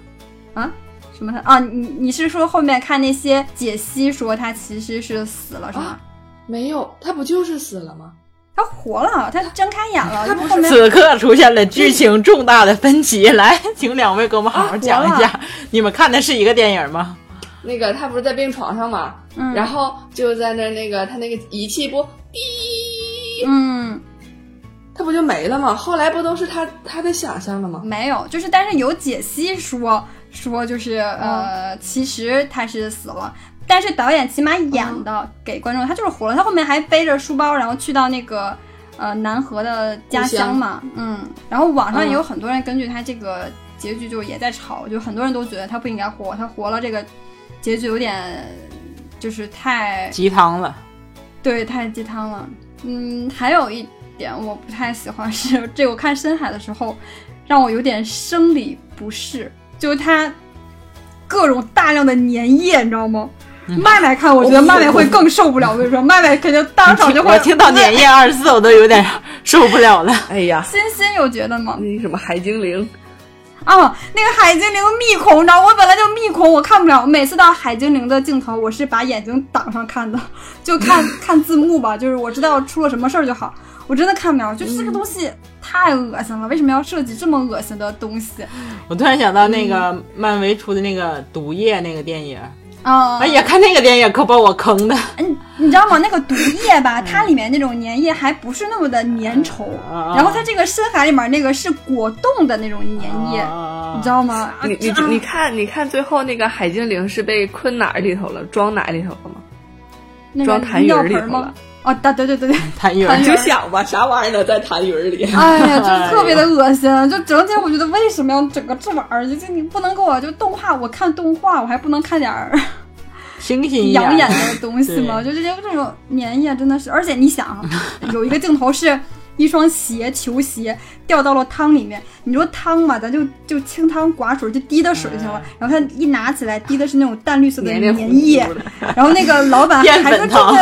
[SPEAKER 1] 啊？什么他？啊？你你是说后面看那些解析说他其实是死了是吗？
[SPEAKER 3] 没有，他不就是死了吗？
[SPEAKER 1] 他活了，他睁开眼了。
[SPEAKER 2] 他不是此刻出现了剧情重大的分歧，来，请两位给我们好好讲一下，你们看的是一个电影吗？
[SPEAKER 3] 那个他不是在病床上吗？嗯，然后就在那那个他那个仪器不滴，嗯。他不就没了吗？后来不都是他他的想象了吗？
[SPEAKER 1] 没有，就是但是有解析说说就是呃，其实他是死了，但是导演起码演的给观众他就是活了，他后面还背着书包然后去到那个呃南河的家乡嘛，嗯，然后网上也有很多人根据他这个结局就也在吵，就很多人都觉得他不应该活，他活了这个结局有点就是太
[SPEAKER 2] 鸡汤了，
[SPEAKER 1] 对，太鸡汤了，嗯，还有一。点我不太喜欢是这，我看深海的时候，让我有点生理不适。就是它各种大量的粘液，你知道吗？麦麦看，我觉得麦麦会更受不了。我跟你说，麦麦肯定当场就会。
[SPEAKER 2] 我听到“粘液”二字，我都有点受不了了。
[SPEAKER 3] 哎呀，
[SPEAKER 1] 欣欣有觉得吗？
[SPEAKER 3] 那什么海精灵
[SPEAKER 1] 啊，那个海精灵密孔，你知道，我本来就密孔，我看不了。每次到海精灵的镜头，我是把眼睛挡上看的，就看 看字幕吧，就是我知道出了什么事儿就好。我真的看不了，就是这个东西太恶心了。为什么要设计这么恶心的东西？
[SPEAKER 2] 我突然想到那个漫威出的那个毒液那个电影。
[SPEAKER 1] 啊！
[SPEAKER 2] 哎呀，看那个电影可把我坑的。
[SPEAKER 1] 嗯，你知道吗？那个毒液吧，它里面那种粘液还不是那么的粘稠，然后它这个深海里面那个是果冻的那种粘液，你知道吗？
[SPEAKER 3] 你你你看，你看最后那个海精灵是被困哪里头了？装哪里头了吗？装痰盂里头了。
[SPEAKER 1] 哦，对对对对对，
[SPEAKER 2] 痰盂你
[SPEAKER 3] 就想吧，啥玩意儿呢，在痰盂里？
[SPEAKER 1] 哎呀，就是特别的恶心，就整体我觉得为什么要整个这玩意儿？就你不能给我就动画，我看动画我还不能看点儿。
[SPEAKER 2] 星星
[SPEAKER 1] 养眼的东西吗？就这些这种粘液真的是，而且你想，有一个镜头是一双鞋球鞋掉到了汤里面。你说汤嘛，咱就就清汤寡水，就滴到水就行了。然后他一拿起来，滴的是那种淡绿色的粘液。然后那个老板还说这个，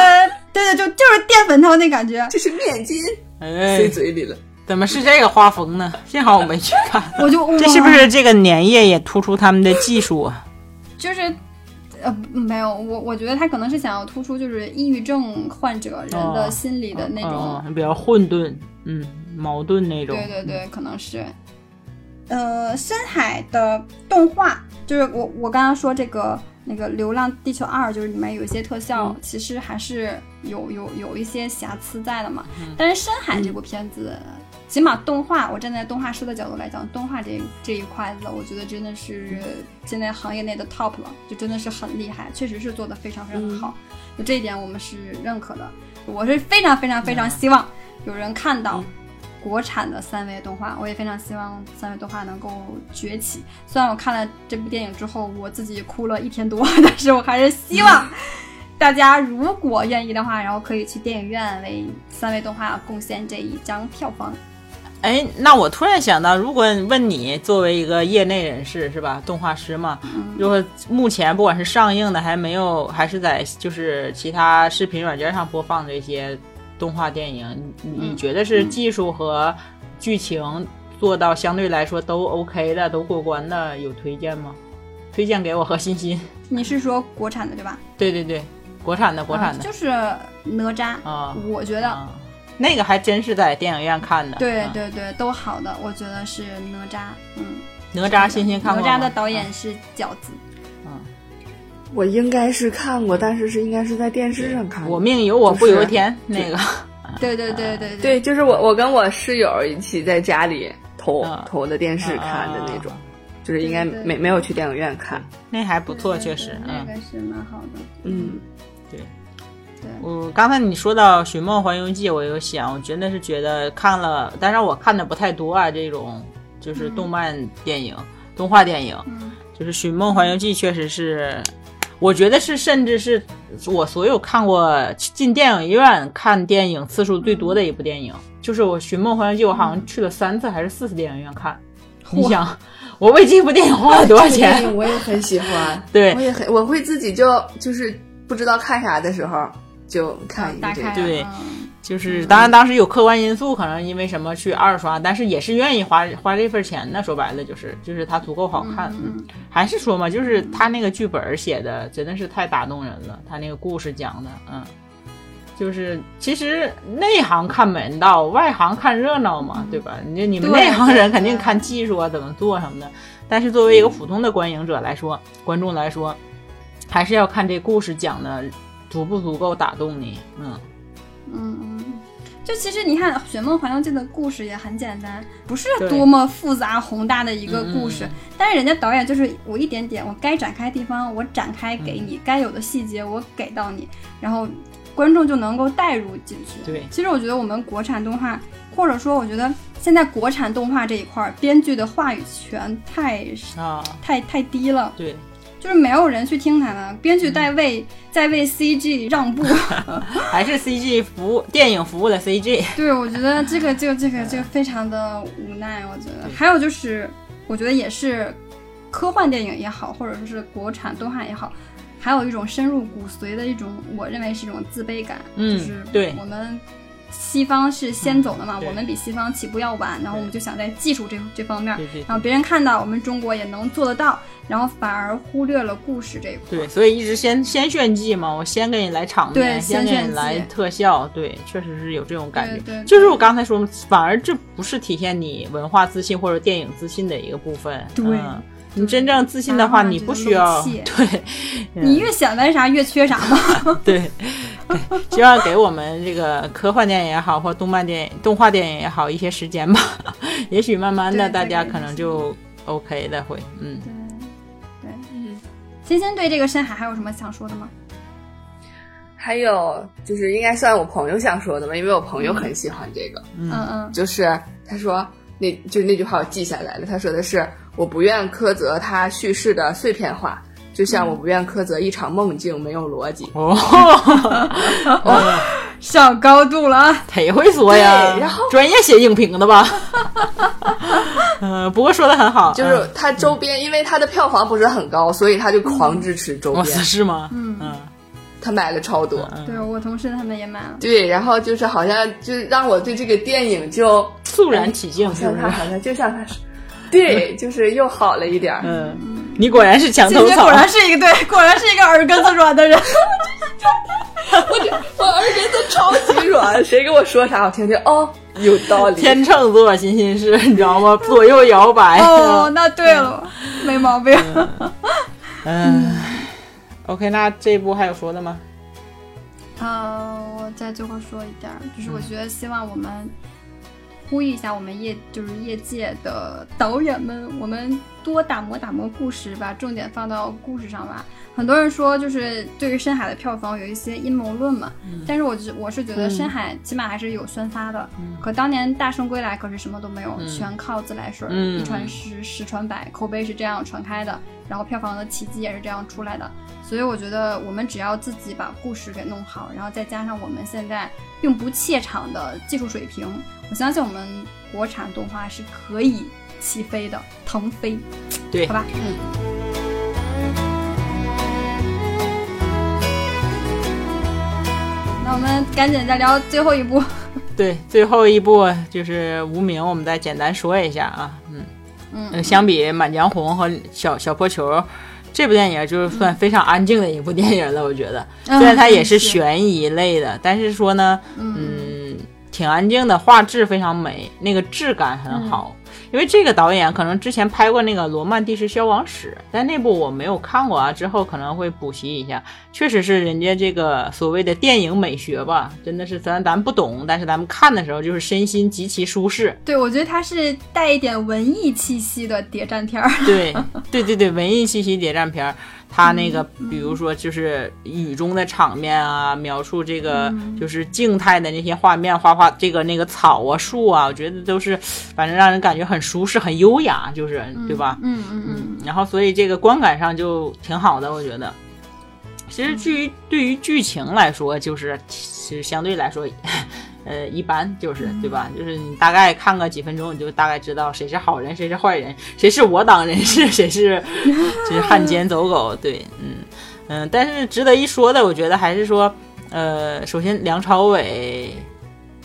[SPEAKER 1] 对对，就就是淀粉汤那感觉。
[SPEAKER 3] 这是面筋，塞嘴里了。
[SPEAKER 2] 怎么是这个画风呢？幸好我没去看。
[SPEAKER 1] 我就
[SPEAKER 2] 这是不是这个粘液也突出他们的技术啊？
[SPEAKER 1] 就是。呃，没有，我我觉得他可能是想要突出就是抑郁症患者人的心理的那种
[SPEAKER 2] 比较混沌，嗯，矛盾那种。
[SPEAKER 1] 对对对，可能是。呃，深海的动画就是我我刚刚说这个那个《流浪地球二》，就是里面有一些特效，其实还是有有有一些瑕疵在的嘛。但是深海这部片子。起码动画，我站在动画师的角度来讲，动画这这一块子，我觉得真的是现在行业内的 top 了，就真的是很厉害，确实是做的非常非常好，就这一点我们是认可的。我是非常非常非常希望有人看到国产的三维动画，我也非常希望三维动画能够崛起。虽然我看了这部电影之后，我自己哭了一天多，但是我还是希望 大家如果愿意的话，然后可以去电影院为三维动画贡献这一张票房。
[SPEAKER 2] 哎，那我突然想到，如果问你作为一个业内人士是吧，动画师嘛，如果目前不管是上映的还没有，还是在就是其他视频软件上播放的这些动画电影，你你觉得是技术和剧情做到相对来说都 OK 的，都过关的，有推荐吗？推荐给我和欣欣。
[SPEAKER 1] 你是说国产的对吧？
[SPEAKER 2] 对对对，国产的国产的，
[SPEAKER 1] 就是哪吒啊，我觉得。
[SPEAKER 2] 那个还真是在电影院看的，
[SPEAKER 1] 对对对，都好的，我觉得是哪吒，嗯，
[SPEAKER 2] 哪吒，欣欣看
[SPEAKER 1] 过哪吒的导演是饺子，
[SPEAKER 2] 嗯，
[SPEAKER 3] 我应该是看过，但是是应该是在电视上看。
[SPEAKER 2] 我命由我不由天，那个，
[SPEAKER 1] 对。对对对
[SPEAKER 3] 对，就是我我跟我室友一起在家里投投的电视看的那种，就是应该没没有去电影院看，
[SPEAKER 2] 那还不错，确实，
[SPEAKER 1] 那个是蛮好的，
[SPEAKER 3] 嗯。
[SPEAKER 2] 我刚才你说到《寻梦环游记》，我有想，我真的是觉得看了，但是我看的不太多啊。这种就是动漫电影、动画电影，就是《寻梦环游记》，确实是，我觉得是，甚至是我所有看过进电影院看电影次数最多的一部电影。就是我《寻梦环游记》，我好像去了三次还是四次电影院看。你想，我为这部电影花了多少钱？
[SPEAKER 3] 我也很喜欢，
[SPEAKER 2] 对，
[SPEAKER 3] 我也很，我会自己就就是不知道看啥的时候。就看一个
[SPEAKER 2] 对，就是当然当时有客观因素，可能因为什么去二刷，但是也是愿意花花这份钱的。说白了就是就是它足够好看，
[SPEAKER 1] 嗯，
[SPEAKER 2] 还是说嘛，就是他那个剧本写的真的是太打动人了，他那个故事讲的，嗯，就是其实内行看门道，外行看热闹嘛，对吧？你你们内行人肯定看技术啊，怎么做什么的，但是作为一个普通的观影者来说，观众来说，还是要看这故事讲的。足不足够打动你？
[SPEAKER 1] 嗯嗯嗯，就其实你看《寻梦环游记》的故事也很简单，不是多么复杂宏大的一个故事，但是人家导演就是我一点点，我该展开地方我展开给你，该有的细节我给到你，然后观众就能够带入进去。
[SPEAKER 2] 对，
[SPEAKER 1] 其实我觉得我们国产动画，或者说我觉得现在国产动画这一块，编剧的话语权太
[SPEAKER 2] 啊
[SPEAKER 1] 太太低了。
[SPEAKER 2] 对。
[SPEAKER 1] 就是没有人去听他的，编剧在为在为 CG 让步，
[SPEAKER 2] 还是 CG 服务电影服务的 CG？
[SPEAKER 1] 对，我觉得这个就这个就非常的无奈。我觉得还有就是，我觉得也是科幻电影也好，或者说是国产动画也好，还有一种深入骨髓的一种，我认为是一种自卑感，就是
[SPEAKER 2] 对
[SPEAKER 1] 我们。西方是先走的嘛，我们比西方起步要晚，然后我们就想在技术这这方面，然后别人看到我们中国也能做得到，然后反而忽略了故事这一块。
[SPEAKER 2] 对，所以一直先先炫技嘛，我先给你来场面，
[SPEAKER 1] 先
[SPEAKER 2] 给你来特效，对，确实是有这种感
[SPEAKER 1] 觉。
[SPEAKER 2] 就是我刚才说，反而这不是体现你文化自信或者电影自信的一个部分。
[SPEAKER 1] 对。
[SPEAKER 2] 你真正自信的话，你不需要对，
[SPEAKER 1] 你越想干啥越缺啥
[SPEAKER 2] 嘛。对，希望给我们这个科幻电影也好，或动漫电影、动画电影也好一些时间吧。也许慢慢的，大家可能就 OK 的会，
[SPEAKER 1] 嗯。对，嗯。欣欣对这个深海还有什么想说的吗？
[SPEAKER 3] 还有就是应该算我朋友想说的吧，因为我朋友很喜欢这个。
[SPEAKER 1] 嗯嗯。
[SPEAKER 3] 就是他说，那就那句话我记下来了。他说的是。我不愿苛责他叙事的碎片化，就像我不愿苛责一场梦境没有逻辑。
[SPEAKER 2] 哦，
[SPEAKER 1] 上高度了啊，
[SPEAKER 2] 忒会说呀！
[SPEAKER 3] 然后
[SPEAKER 2] 专业写影评的吧？嗯，不过说的很好。
[SPEAKER 3] 就是他周边，因为他的票房不是很高，所以他就狂支持周边。
[SPEAKER 2] 是吗？
[SPEAKER 1] 嗯
[SPEAKER 2] 嗯，
[SPEAKER 3] 他买了超多。
[SPEAKER 1] 对我同事他们也买了。
[SPEAKER 3] 对，然后就是好像就让我对这个电影就
[SPEAKER 2] 肃然起敬，
[SPEAKER 3] 像他好像就像他是。对，就是又好了一点儿。
[SPEAKER 2] 嗯，你果然是墙头草，
[SPEAKER 1] 果然是一个对，果然是一个耳根子软的人。
[SPEAKER 3] 我我耳根子超级软，谁跟我说啥我听听。哦，有道理。
[SPEAKER 2] 天秤座心心事，你知道吗？左右摇摆。
[SPEAKER 1] 哦，那对了，没毛病。
[SPEAKER 2] 嗯，OK，那这一部还有说的吗？
[SPEAKER 1] 呃，我再最后说一点，就是我觉得希望我们。呼吁一下我们业就是业界的导演们，我们多打磨打磨故事，把重点放到故事上吧。很多人说，就是对于深海的票房有一些阴谋论嘛，但是我觉我是觉得深海起码还是有宣发的。可当年大圣归来可是什么都没有，全靠自来水，一传十，十传百，口碑是这样传开的，然后票房的奇迹也是这样出来的。所以我觉得我们只要自己把故事给弄好，然后再加上我们现在并不怯场的技术水平。我相信我们国产动画是可以起飞的，腾飞，
[SPEAKER 2] 对，
[SPEAKER 1] 好吧，嗯。那我们赶紧再聊最后一部。
[SPEAKER 2] 对，最后一部就是《无名》，我们再简单说一下啊，嗯
[SPEAKER 1] 嗯，
[SPEAKER 2] 相比《满江红》和《小小破球》，这部电影就是算非常安静的一部 电影了。我觉得，虽然它也是悬疑类的，但是说呢，嗯。挺安静的，画质非常美，那个质感很好。因为这个导演可能之前拍过那个《罗曼蒂斯消亡史》，但那部我没有看过啊，之后可能会补习一下。确实是人家这个所谓的电影美学吧，真的是咱咱不懂，但是咱们看的时候就是身心极其舒适。
[SPEAKER 1] 对，我觉得它是带一点文艺气息的谍战片儿。
[SPEAKER 2] 对，对对对，文艺气息谍战片儿。他那个，比如说，就是雨中的场面啊，描述这个就是静态的那些画面，画画这个那个草啊、树啊，我觉得都是，反正让人感觉很舒适、很优雅，就是对吧？
[SPEAKER 1] 嗯嗯嗯。
[SPEAKER 2] 然后，所以这个观感上就挺好的，我觉得。其实，至于对于剧情来说，就是其实相对来说。呃，一般就是对吧？就是你大概看个几分钟，你就大概知道谁是好人，谁是坏人，谁是我党人 士，谁是 就是汉奸走狗。对，嗯嗯。但是值得一说的，我觉得还是说，呃，首先梁朝伟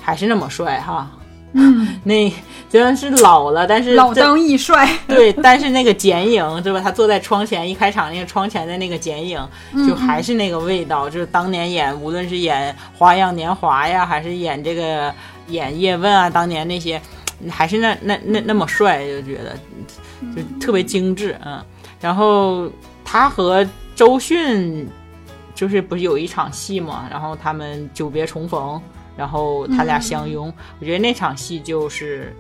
[SPEAKER 2] 还是那么帅哈。
[SPEAKER 1] 嗯，
[SPEAKER 2] 那虽然是老了，但是
[SPEAKER 1] 老当益帅。
[SPEAKER 2] 对，但是那个剪影，对吧？他坐在窗前，一开场那个窗前的那个剪影，就还是那个味道。就是当年演，无论是演《花样年华》呀，还是演这个演叶问啊，当年那些，还是那那那那么帅，就觉得就特别精致，嗯。然后他和周迅，就是不是有一场戏嘛？然后他们久别重逢。然后他俩相拥，我觉得那场戏就是，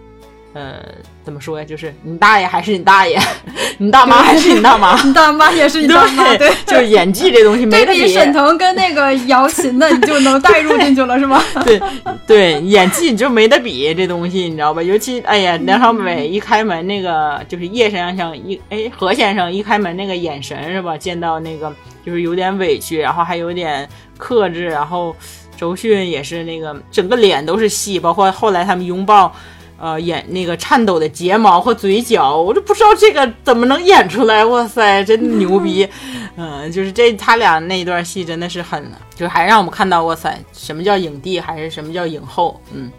[SPEAKER 2] 呃，怎么说呀？就是你大爷还是你大爷，你大妈还是你大妈，
[SPEAKER 1] 你大妈也是你大妈，对，
[SPEAKER 2] 就是演技这东西没得比。
[SPEAKER 1] 沈腾跟那个姚琴的，你就能代入进去了，是吗？
[SPEAKER 2] 对对，演技你就没得比这东西，你知道吧？尤其哎呀，梁朝伟一开门那个就是叶先生一哎何先生一开门那个眼神是吧？见到那个就是有点委屈，然后还有点克制，然后。周迅也是那个整个脸都是戏，包括后来他们拥抱，呃，演那个颤抖的睫毛和嘴角，我就不知道这个怎么能演出来。哇塞，真牛逼！嗯，就是这他俩那一段戏真的是很，就是还让我们看到哇塞，什么叫影帝，还是什么叫影后？嗯，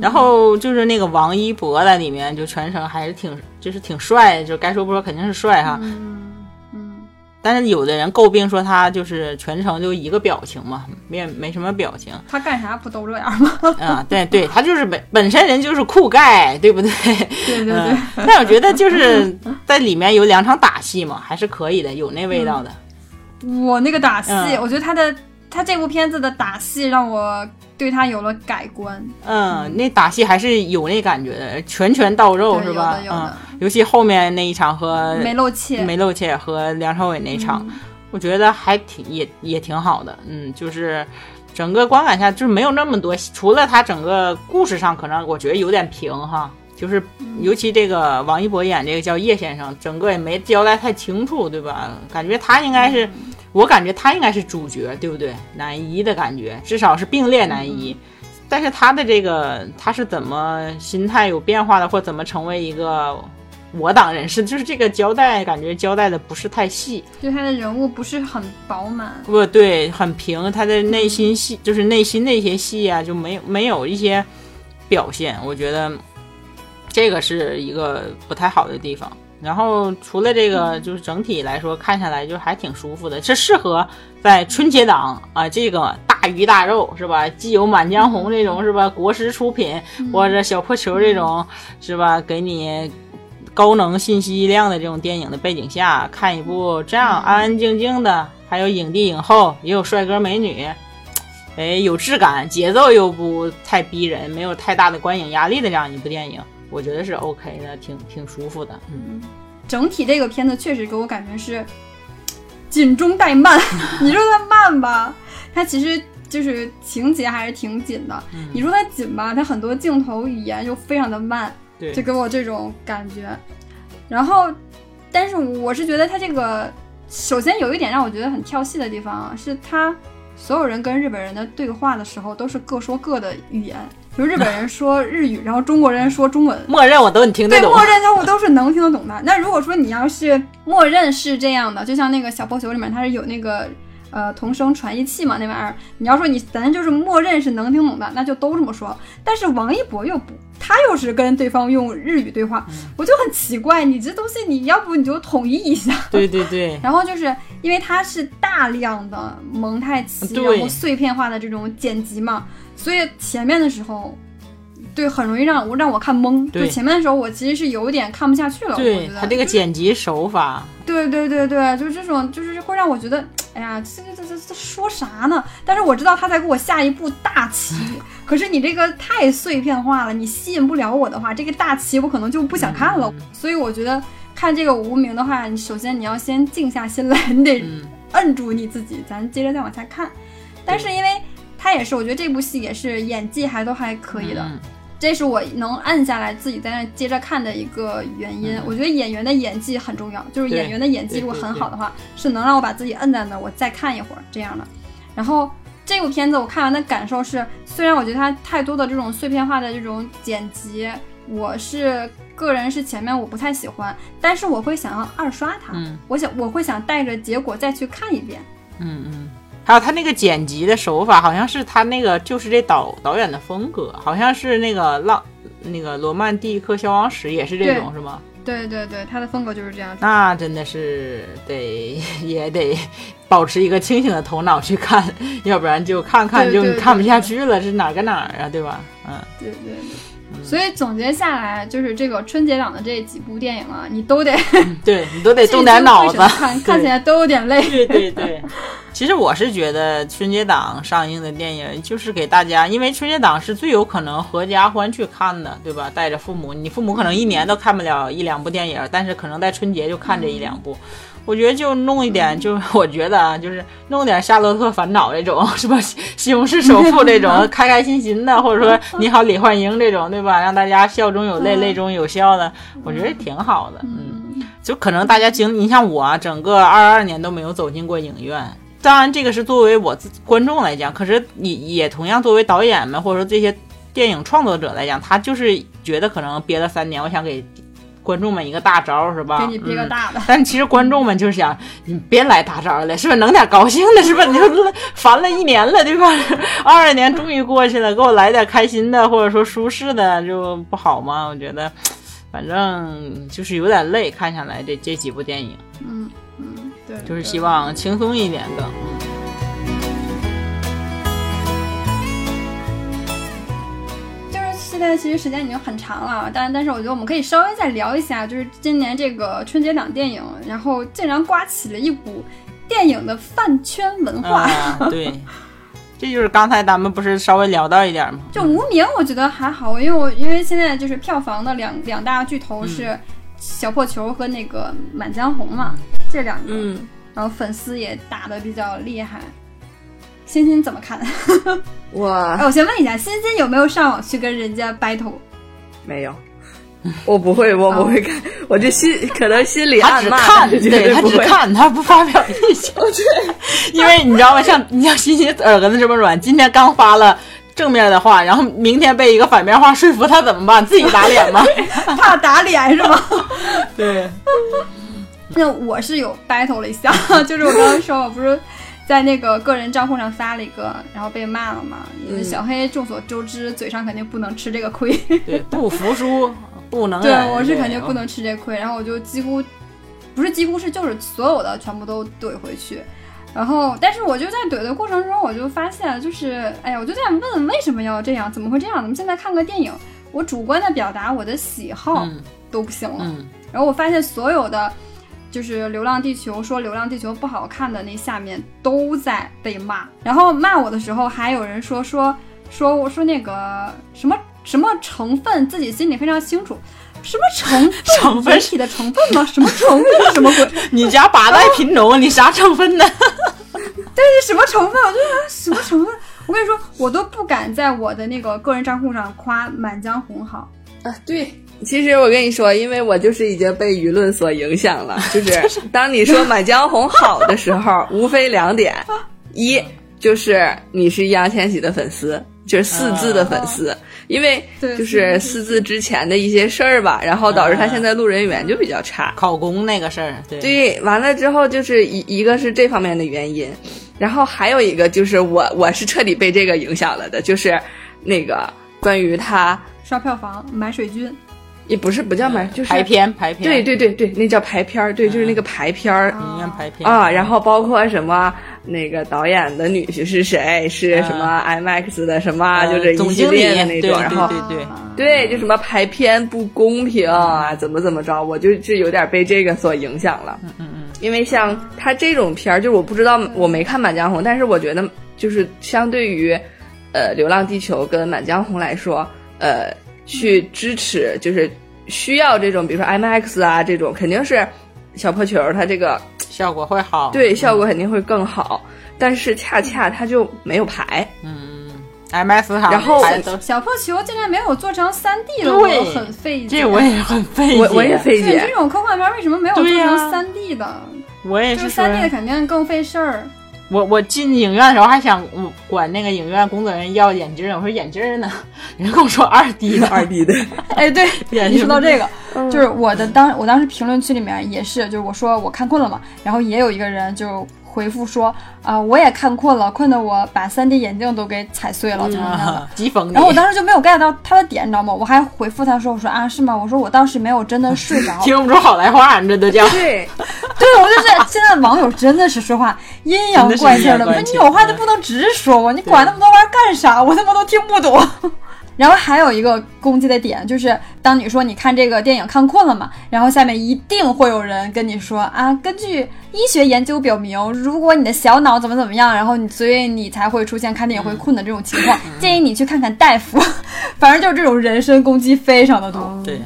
[SPEAKER 2] 然后就是那个王一博在里面，就全程还是挺，就是挺帅，就该说不说，肯定是帅哈。但是有的人诟病说他就是全程就一个表情嘛，没没什么表情。
[SPEAKER 1] 他干啥不都这样吗？
[SPEAKER 2] 啊，对对，他就是本本身人就是酷盖，对不对？
[SPEAKER 1] 对对对。
[SPEAKER 2] 但我觉得就是在里面有两场打戏嘛，还是可以的，有那味道的。
[SPEAKER 1] 我那个打戏，我觉得他的他这部片子的打戏让我。对他有了改观，
[SPEAKER 2] 嗯，那打戏还是有那感觉的，拳拳到肉是吧？嗯，尤其后面那一场和
[SPEAKER 1] 没露怯、
[SPEAKER 2] 没露怯和梁朝伟那场，我觉得还挺也也挺好的，嗯，就是整个观感下就是没有那么多，除了他整个故事上可能我觉得有点平哈，就是尤其这个王一博演这个叫叶先生，整个也没交代太清楚，对吧？感觉他应该是。我感觉他应该是主角，对不对？男一的感觉，至少是并列男一。但是他的这个他是怎么心态有变化的，或怎么成为一个我党人士，就是这个交代，感觉交代的不是太细。
[SPEAKER 1] 就他的人物不是很饱满，
[SPEAKER 2] 不对，很平。他的内心戏，就是内心那些戏啊，就没有没有一些表现。我觉得这个是一个不太好的地方。然后除了这个，就是整体来说看下来就还挺舒服的，这适合在春节档啊，这个大鱼大肉是吧？既有《满江红》这种是吧，国师出品，或者小破球这种是吧，给你高能信息量的这种电影的背景下看一部这样安安静静的，还有影帝影后，也有帅哥美女，哎，有质感，节奏又不太逼人，没有太大的观影压力的这样一部电影。我觉得是 OK 的，挺挺舒服的。嗯，
[SPEAKER 1] 整体这个片子确实给我感觉是紧中带慢。你说它慢吧，它其实就是情节还是挺紧的。你说它紧吧，它很多镜头语言又非常的慢，就给我这种感觉。然后，但是我是觉得它这个首先有一点让我觉得很跳戏的地方啊，是它所有人跟日本人的对话的时候都是各说各的语言。就日本人说日语，然后中国人说中文，
[SPEAKER 2] 默认我都你听得懂。
[SPEAKER 1] 对，默认都我都是能听得懂的。那如果说你要是默认是这样的，就像那个小破球里面，它是有那个呃同声传译器嘛，那玩意儿，你要说你咱就是默认是能听懂的，那就都这么说。但是王一博又不，他又是跟对方用日语对话，我就很奇怪，你这东西你要不你就统一一下。
[SPEAKER 2] 对对对。
[SPEAKER 1] 然后就是因为它是大量的蒙太奇，然后碎片化的这种剪辑嘛。所以前面的时候，对，很容易让我让我看懵。
[SPEAKER 2] 对，
[SPEAKER 1] 前面的时候我其实是有点看不下去了。
[SPEAKER 2] 对
[SPEAKER 1] 他
[SPEAKER 2] 这个剪辑手法，
[SPEAKER 1] 对对对对，就是这种，就是会让我觉得，哎呀，这这这这说啥呢？但是我知道他在给我下一步大棋，可是你这个太碎片化了，你吸引不了我的话，这个大棋我可能就不想看了。所以我觉得看这个无名的话，你首先你要先静下心来，你得摁住你自己，咱接着再往下看。但是因为。他也是，我觉得这部戏也是演技还都还可以的，这是我能按下来自己在那接着看的一个原因。我觉得演员的演技很重要，就是演员的演技如果很好的话，是能让我把自己摁在那，我再看一会儿这样的。然后这部片子我看完的感受是，虽然我觉得它太多的这种碎片化的这种剪辑，我是个人是前面我不太喜欢，但是我会想要二刷它，我想我会想带着结果再去看一遍。
[SPEAKER 2] 嗯嗯。还有他那个剪辑的手法，好像是他那个就是这导导演的风格，好像是那个浪那个罗曼蒂克消亡史也是这种是吗？
[SPEAKER 1] 对对对，他的风格就是这样。
[SPEAKER 2] 那真的是得也得保持一个清醒的头脑去看，要不然就看看就看不下去了，是哪个哪儿啊？对吧？
[SPEAKER 1] 嗯，对对对。所以总结下来，就是这个春节档的这几部电影啊，你都得
[SPEAKER 2] 对你都得动点脑子，
[SPEAKER 1] 看看起来都有点累。
[SPEAKER 2] 对对对。其实我是觉得春节档上映的电影就是给大家，因为春节档是最有可能合家欢去看的，对吧？带着父母，你父母可能一年都看不了一两部电影，但是可能在春节就看这一两部。我觉得就弄一点，就是 我觉得啊，就是弄点《夏洛特烦恼》这种，是吧？西红柿首富这种，开开心心的，或者说你好，李焕英这种，对吧？让大家笑中有泪，泪中有笑的，我觉得挺好的。嗯，就可能大家经，你像我，整个二二年都没有走进过影院。当然，这个是作为我自观众来讲，可是你也同样作为导演们，或者说这些电影创作者来讲，他就是觉得可能憋了三年，我想给。观众们一个大招是吧？
[SPEAKER 1] 给你憋个大的。
[SPEAKER 2] 但其实观众们就是想，你别来大招了，是不是？能点高兴的，是吧？你就 烦了一年了，对吧？二二年终于过去了，给我来点开心的，或者说舒适的，就不好吗？我觉得，反正就是有点累，看下来这这几部电影。
[SPEAKER 1] 嗯嗯，对，
[SPEAKER 2] 就是希望轻松一点的。
[SPEAKER 1] 现在其实时间已经很长了，但但是我觉得我们可以稍微再聊一下，就是今年这个春节档电影，然后竟然刮起了一股电影的饭圈文化。
[SPEAKER 2] 对，这就是刚才咱们不是稍微聊到一点吗？
[SPEAKER 1] 就无名，我觉得还好，因为我因为现在就是票房的两两大巨头是小破球和那个满江红嘛，这两个，
[SPEAKER 3] 嗯，
[SPEAKER 1] 然后粉丝也打的比较厉害。欣欣怎么看？
[SPEAKER 3] 我
[SPEAKER 1] 我先问一下，欣欣有没有上网去跟人家 battle？
[SPEAKER 3] 没有，我不会，我不会看，我就心可能心里暗骂，
[SPEAKER 2] 他只看，对他只看，他不发表意见。
[SPEAKER 3] 对，
[SPEAKER 2] 因为你知道吗？像你像欣欣耳根子这么软，今天刚发了正面的话，然后明天被一个反面话说服，他怎么办？自己打脸吗？
[SPEAKER 1] 怕打脸是吗？
[SPEAKER 2] 对。
[SPEAKER 1] 那我是有 battle 了一下，就是我刚刚说，我不是。在那个个人账户上发了一个，然后被骂了嘛？因为小黑众所周知，嘴上肯定不能吃这个亏。
[SPEAKER 2] 对，不服输，不能。
[SPEAKER 1] 对，我是肯定不能吃这亏。然后我就几乎，不是几乎是就是所有的全部都怼回去。然后，但是我就在怼的过程中，我就发现，就是哎呀，我就在问为什么要这样？怎么会这样？咱们现在看个电影，我主观的表达我的喜好都不行了。然后我发现所有的。就是《流浪地球》说《流浪地球》不好看的那下面都在被骂，然后骂我的时候还有人说说说我说那个什么什么成分自己心里非常清楚，什么成
[SPEAKER 2] 成分
[SPEAKER 1] 体的成分吗？什么成分什么鬼？
[SPEAKER 2] 你家八代品种，你啥成分呢？
[SPEAKER 1] 对，什么成分？我就说什么成分？我跟你说，我都不敢在我的那个个人账户上夸《满江红》好
[SPEAKER 3] 啊，对。其实我跟你说，因为我就是已经被舆论所影响了。就是 当你说《满江红》好的时候，无非两点：一就是你是易烊千玺的粉丝，就是四字的粉丝，因为就是四字之前的一些事儿吧，然后导致他现在路人缘就比较差。
[SPEAKER 2] 考公那个事儿，
[SPEAKER 3] 对，完了之后就是一一个是这方面的原因，然后还有一个就是我我是彻底被这个影响了的，就是那个关于他
[SPEAKER 1] 刷票房买水军。
[SPEAKER 3] 也不是不叫买，就是
[SPEAKER 2] 排片排片。
[SPEAKER 3] 对对对对，那叫排片儿，对，就是那个排片儿。
[SPEAKER 2] 影院排片
[SPEAKER 3] 啊，然后包括什么那个导演的女婿是谁，是什么 IMAX 的什么，就是一系列的那种。然后
[SPEAKER 2] 对对
[SPEAKER 3] 对，就什么排片不公平啊，怎么怎么着，我就就有点被这个所影响了。
[SPEAKER 2] 嗯嗯嗯。
[SPEAKER 3] 因为像他这种片儿，就是我不知道，我没看《满江红》，但是我觉得就是相对于呃《流浪地球》跟《满江红》来说，呃。去支持，就是需要这种，比如说 IMAX 啊这种，肯定是小破球，它这个
[SPEAKER 2] 效果会好，
[SPEAKER 3] 对，效果肯定会更好。但是恰恰它就没有排，
[SPEAKER 2] 嗯，IMAX 好，
[SPEAKER 3] 然后
[SPEAKER 1] 小破球竟然没有做成三 D 的，我很费解，
[SPEAKER 2] 这我也很费解，
[SPEAKER 3] 我我也费解。
[SPEAKER 1] 这种科幻片为什么没有做成三 D 的？
[SPEAKER 2] 我也是，
[SPEAKER 1] 三 D 的肯定更费事儿。
[SPEAKER 2] 我我进影院的时候还想管那个影院工作人员要眼镜我说眼镜呢？人跟我说二 D 的，
[SPEAKER 3] 二 D 的。
[SPEAKER 1] 哎，对，你说到这个，就是我的当，我当时评论区里面也是，就是我说我看困了嘛，然后也有一个人就。回复说啊，我也看困了，困得我把 3D 眼镜都给踩碎了，怎么样的？
[SPEAKER 2] 急疯
[SPEAKER 1] 然后我当时就没有 get 到他的点，你知道吗？我还回复他说，我说啊，是吗？我说我当时没有真的睡着，
[SPEAKER 2] 听不出好赖话，你这都叫
[SPEAKER 3] 对，
[SPEAKER 1] 对我就是现在网友真的是说话阴阳怪气的，你有话就不能直说吗？你管那么多玩意儿干啥？我他妈都听不懂。然后还有一个攻击的点，就是当你说你看这个电影看困了嘛，然后下面一定会有人跟你说啊，根据医学研究表明，如果你的小脑怎么怎么样，然后你所以你才会出现看电影会困的这种情况，建议你去看看大夫。反正就是这种人身攻击非常的多。
[SPEAKER 2] 对，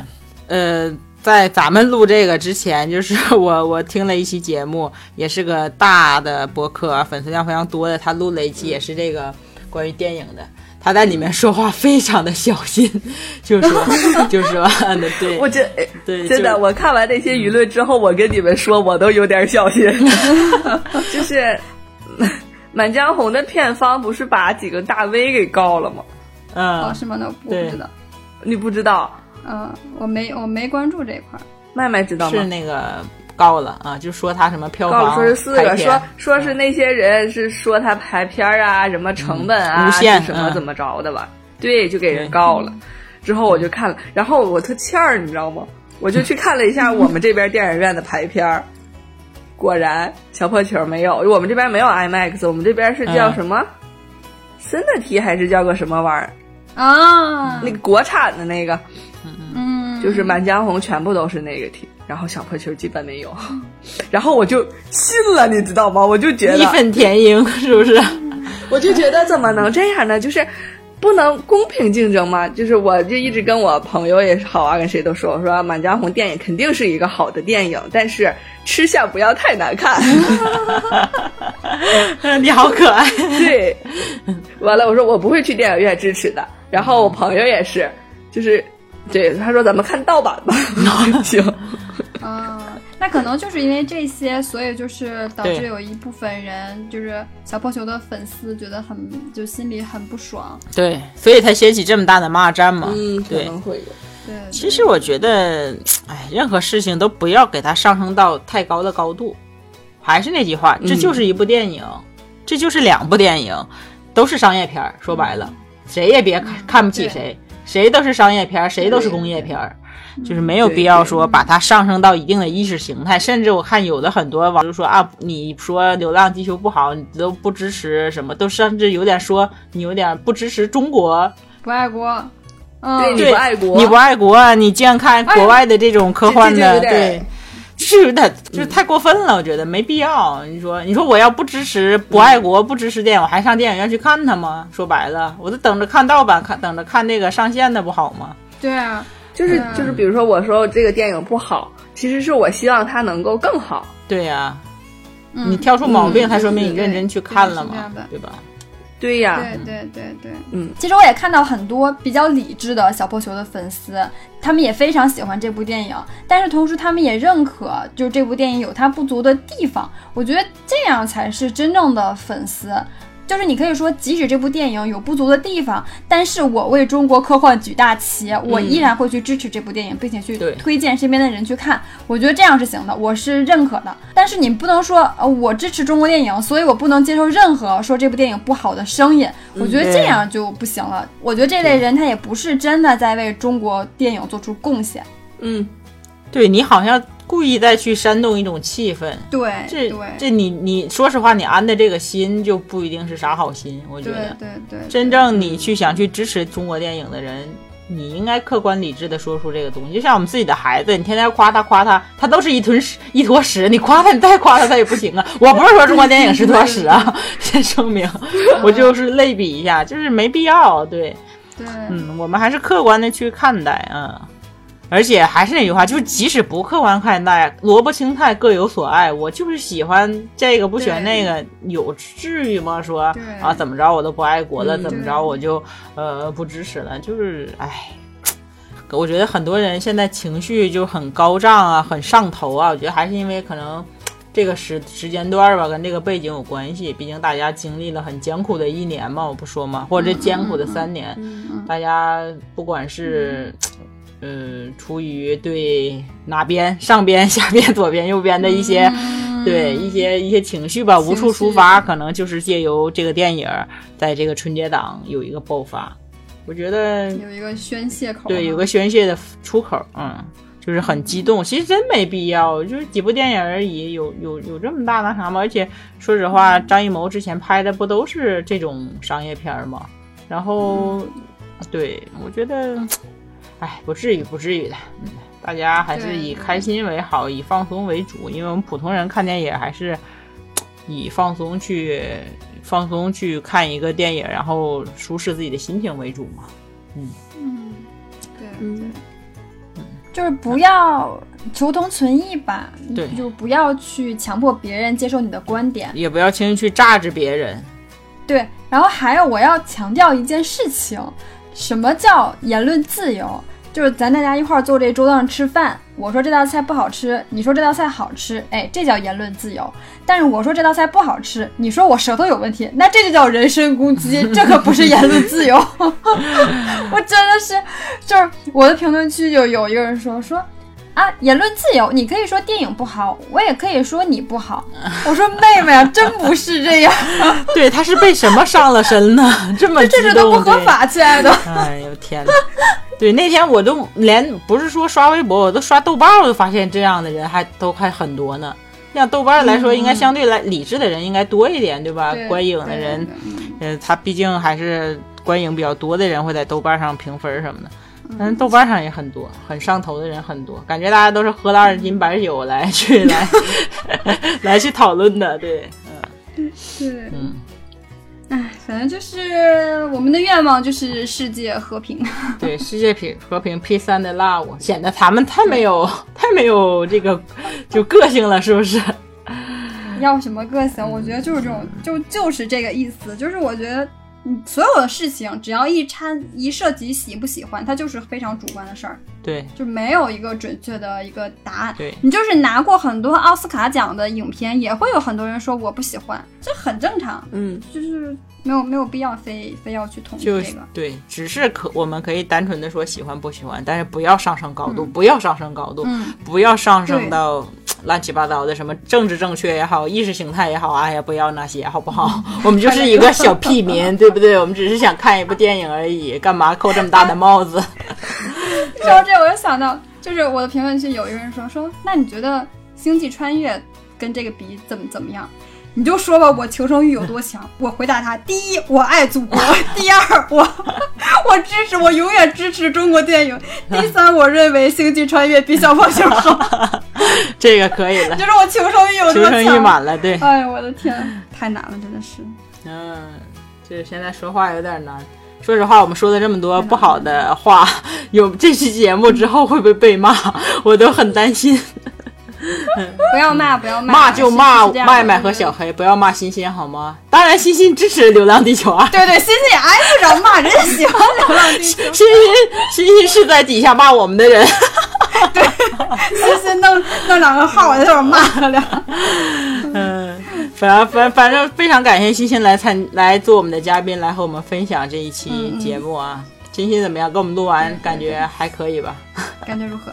[SPEAKER 2] 呃，在咱们录这个之前，就是我我听了一期节目，也是个大的博客，粉丝量非常多的，他录了一期也是这个关于电影的。他在里面说话非常的小心，就 说就是说 对，
[SPEAKER 3] 我这
[SPEAKER 2] 对
[SPEAKER 3] 真的，我看完那些舆论之后，我跟你们说，我都有点小心。就是《满江红》的片方不是把几个大 V 给告了吗？
[SPEAKER 2] 嗯，
[SPEAKER 1] 哦，是吗？那我不知道，
[SPEAKER 3] 你不知道？
[SPEAKER 1] 嗯，我没我没关注这一块。
[SPEAKER 3] 麦麦知道吗？
[SPEAKER 2] 是那个告了啊，就说他什么票房
[SPEAKER 3] 说是四个，说说是那些人是说他排片啊，什么成本啊，
[SPEAKER 2] 无限
[SPEAKER 3] 什么怎么着的吧？对，就给人告了。之后我就看了，然后我特欠儿，你知道吗？我就去看了一下我们这边电影院的排片儿，果然小破球没有，我们这边没有 IMAX，我们这边是叫什么？森的 T 还是叫个什么玩意儿
[SPEAKER 1] 啊？
[SPEAKER 3] 那个国产的那个。
[SPEAKER 1] 嗯，
[SPEAKER 3] 就是《满江红》全部都是那个题，然后小破球基本没有，然后我就信了，你知道吗？我就觉得
[SPEAKER 2] 义愤填膺，是不是？
[SPEAKER 3] 我就觉得怎么能这样呢？就是不能公平竞争吗？就是我就一直跟我朋友也是好啊，跟谁都说，我说《满江红》电影肯定是一个好的电影，但是吃相不要太难看。
[SPEAKER 2] 你好可爱。
[SPEAKER 3] 对，完了，我说我不会去电影院支持的。然后我朋友也是，就是。对，他说咱们看盗版吧，行。
[SPEAKER 1] 啊，那可能就是因为这些，所以就是导致有一部分人，就是小破球的粉丝觉得很，就心里很不爽。
[SPEAKER 2] 对，所以才掀起这么大的骂战嘛。
[SPEAKER 3] 嗯，
[SPEAKER 2] 可
[SPEAKER 3] 能会有。
[SPEAKER 1] 对，
[SPEAKER 2] 其实我觉得，哎，任何事情都不要给它上升到太高的高度。还是那句话，这就是一部电影，这就是两部电影，都是商业片说白了，谁也别看看不起谁。谁都是商业片，谁都是工业片，就是没有必要说把它上升到一定的意识形态。甚至我看有的很多网友说啊，你说《流浪地球》不好，你都不支持什么，都甚至有点说你有点不支持中国，
[SPEAKER 1] 不爱国。
[SPEAKER 3] 对，你不爱国，
[SPEAKER 2] 你不爱国，你竟然看国外的这种科幻的，对。是有点，就是太过分了，我觉得没必要。你说，你说我要不支持、不爱国、不支持电影，我还上电影院去看它吗？说白了，我都等着看盗版，看等着看那个上线的不好吗？
[SPEAKER 1] 对啊，
[SPEAKER 3] 就是就是，比如说我说这个电影不好，其实是我希望它能够更好。
[SPEAKER 2] 对呀，你挑出毛病，才说明你认真去看了嘛，对吧？
[SPEAKER 3] 对呀，
[SPEAKER 1] 对对对对，
[SPEAKER 3] 嗯，
[SPEAKER 1] 其实我也看到很多比较理智的小破球的粉丝，他们也非常喜欢这部电影，但是同时他们也认可，就是这部电影有它不足的地方。我觉得这样才是真正的粉丝。就是你可以说，即使这部电影有不足的地方，但是我为中国科幻举大旗，我依然会去支持这部电影，并且去推荐身边的人去看。我觉得这样是行的，我是认可的。但是你不能说，呃，我支持中国电影，所以我不能接受任何说这部电影不好的声音。我觉得这样就不行了。我觉得这类人他也不是真的在为中国电影做出贡献。
[SPEAKER 3] 嗯，
[SPEAKER 2] 对你好像。故意再去煽动一种气氛，
[SPEAKER 1] 对，
[SPEAKER 2] 这这你你说实话，你安的这个心就不一定是啥好心，我觉得，
[SPEAKER 1] 对对，
[SPEAKER 2] 真正你去想去支持中国电影的人，你应该客观理智的说出这个东西。就像我们自己的孩子，你天天夸他夸他，他都是一坨屎一坨屎，你夸他你再夸他他也不行啊。我不是说中国电影是坨屎啊，先声明，我就是类比一下，就是没必要，对，
[SPEAKER 1] 对，
[SPEAKER 2] 嗯，我们还是客观的去看待啊。而且还是那句话，就是即使不客观看待，萝卜青菜各有所爱。我就是喜欢这个，不喜欢那个，有至于吗？说啊，怎么着我都不爱国了，怎么着我就呃不支持了？就是哎，我觉得很多人现在情绪就很高涨啊，很上头啊。我觉得还是因为可能这个时时间段吧，跟这个背景有关系。毕竟大家经历了很艰苦的一年嘛，我不说嘛，或者这艰苦的三年，大家不管是。嗯，出于对哪边上边下边左边右边的一些，对一些一些情绪吧，无处抒发，可能就是借由这个电影，在这个春节档有一个爆发。我觉得
[SPEAKER 1] 有一个宣泄口，
[SPEAKER 2] 对，有个宣泄的出口，嗯，就是很激动。其实真没必要，就是几部电影而已，有有有这么大那啥吗？而且说实话，张艺谋之前拍的不都是这种商业片吗？然后，对我觉得。哎，不至于，不至于的。嗯，大家还是以开心为好，以放松为主。因为我们普通人看电影还是以放松去放松去看一个电影，然后舒适自己的心情为主嘛。
[SPEAKER 1] 嗯嗯，对，嗯，就是不要求同存异吧。
[SPEAKER 2] 对，
[SPEAKER 1] 就不要去强迫别人接受你的观点，
[SPEAKER 2] 也不要轻易去榨制别人。
[SPEAKER 1] 对，然后还有我要强调一件事情。什么叫言论自由？就是咱大家一块儿坐这桌子上吃饭，我说这道菜不好吃，你说这道菜好吃，哎，这叫言论自由。但是我说这道菜不好吃，你说我舌头有问题，那这就叫人身攻击，这可不是言论自由。我真的是，就是我的评论区就有一个人说说。啊，言论自由，你可以说电影不好，我也可以说你不好。我说妹妹啊，真不是这样。
[SPEAKER 2] 对，他是被什么上了身呢？这么
[SPEAKER 1] 这这都不合法，亲爱的。
[SPEAKER 2] 哎呦天哪！对，那天我都连不是说刷微博，我都刷豆瓣，我都发现这样的人还都还很多呢。像豆瓣来说，应该相对来理智的人应该多一点，对吧？观影的人，呃，他毕竟还是观影比较多的人会在豆瓣上评分什么的。嗯，豆瓣上也很多，很上头的人很多，感觉大家都是喝了二斤白酒来 去来来去讨论的，对，
[SPEAKER 1] 嗯，是，嗯，哎，反正就是我们的愿望就是世界和平，
[SPEAKER 2] 对，世界平和平，P 三的 love，显得他们太没有太没有这个就个性了，是不是？
[SPEAKER 1] 要什么个性？我觉得就是这种，就就是这个意思，就是我觉得。嗯，所有的事情只要一掺一涉及喜不喜欢，它就是非常主观的事儿。
[SPEAKER 2] 对，
[SPEAKER 1] 就没有一个准确的一个答案。
[SPEAKER 2] 对
[SPEAKER 1] 你就是拿过很多奥斯卡奖的影片，也会有很多人说我不喜欢，这很正常。
[SPEAKER 2] 嗯，
[SPEAKER 1] 就是没有没有必要非非要去统一
[SPEAKER 2] 这个。对，只是可我们可以单纯的说喜欢不喜欢，但是不要上升高度，不要上升高度，不要上升到。乱七八糟的，什么政治正确也好，意识形态也好，哎呀，不要那些，好不好？我们就是一个小屁民，对不对？我们只是想看一部电影而已，干嘛扣这么大的帽子？
[SPEAKER 1] 说到这，我又想到，就是我的评论区有一个人说说，那你觉得《星际穿越》跟这个比怎么怎么样？你就说吧，我求生欲有多强？我回答他：第一，我爱祖国；第二，我 我支持，我永远支持中国电影；第三，我认为《星际穿越》比小胖熊好。
[SPEAKER 2] 这个可以了。
[SPEAKER 1] 就是我求生欲有多强？
[SPEAKER 2] 求生欲满了，对。
[SPEAKER 1] 哎呦，我的天，太难了，真的是。
[SPEAKER 2] 嗯，这现在说话有点难。说实话，我们说的这么多不好的话，有这期节目之后会不会被骂？我都很担心。
[SPEAKER 1] 不要骂，不要骂，
[SPEAKER 2] 骂就骂麦麦和小黑，不要骂欣欣好吗？当然，欣欣支持《流浪地球》啊。
[SPEAKER 1] 对 对，欣欣也挨不着骂，人喜欢《流浪地球》。欣
[SPEAKER 2] 欣，欣欣是在底下骂我们的人。
[SPEAKER 1] 对，欣欣弄弄两个号，我在这骂他俩。
[SPEAKER 2] 嗯，反正反反正非常感谢欣欣来参来做我们的嘉宾，来和我们分享这一期节目啊。欣欣怎么样？跟我们录完感觉还可以吧？
[SPEAKER 1] 感觉如何？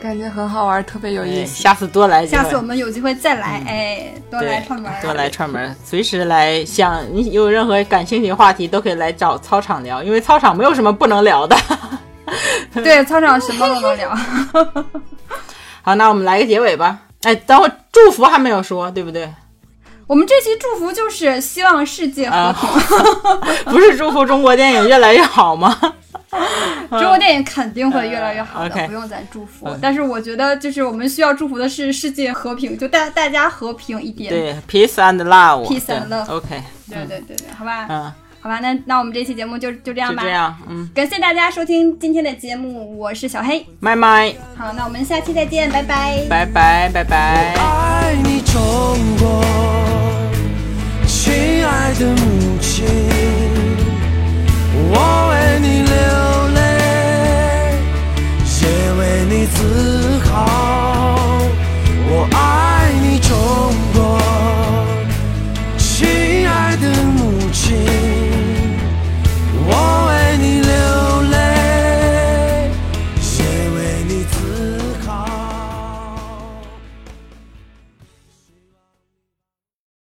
[SPEAKER 3] 感觉很好玩，特别有意思。
[SPEAKER 2] 下次多来，
[SPEAKER 1] 下次我们有机会再来，哎，多来串门，
[SPEAKER 2] 多来串门，随时来。想你有任何感兴趣的话题，都可以来找操场聊，因为操场没有什么不能聊的。
[SPEAKER 1] 对，操场什么都能聊。
[SPEAKER 2] 好，那我们来个结尾吧。哎，等会祝福还没有说，对不对？
[SPEAKER 1] 我们这期祝福就是希望世界和平，
[SPEAKER 2] 不是祝福中国电影越来越好吗？
[SPEAKER 1] 中国电影肯定会越来越好的，不用咱祝福。但是我觉得，就是我们需要祝福的是世界和平，就大大家和平一点。
[SPEAKER 2] 对，peace and love，peace
[SPEAKER 1] and love。
[SPEAKER 2] OK。
[SPEAKER 1] 对对对对，好吧。嗯，好吧。那那我们这期节目就就这样吧。
[SPEAKER 2] 这样，嗯。
[SPEAKER 1] 感谢大家收听今天的节目，我是小黑
[SPEAKER 2] 麦麦。
[SPEAKER 1] 好，那我们下期再见，拜拜。
[SPEAKER 2] 拜拜拜拜。爱你中国，
[SPEAKER 4] 亲爱的母亲，我为。为你流泪也为你自豪。我爱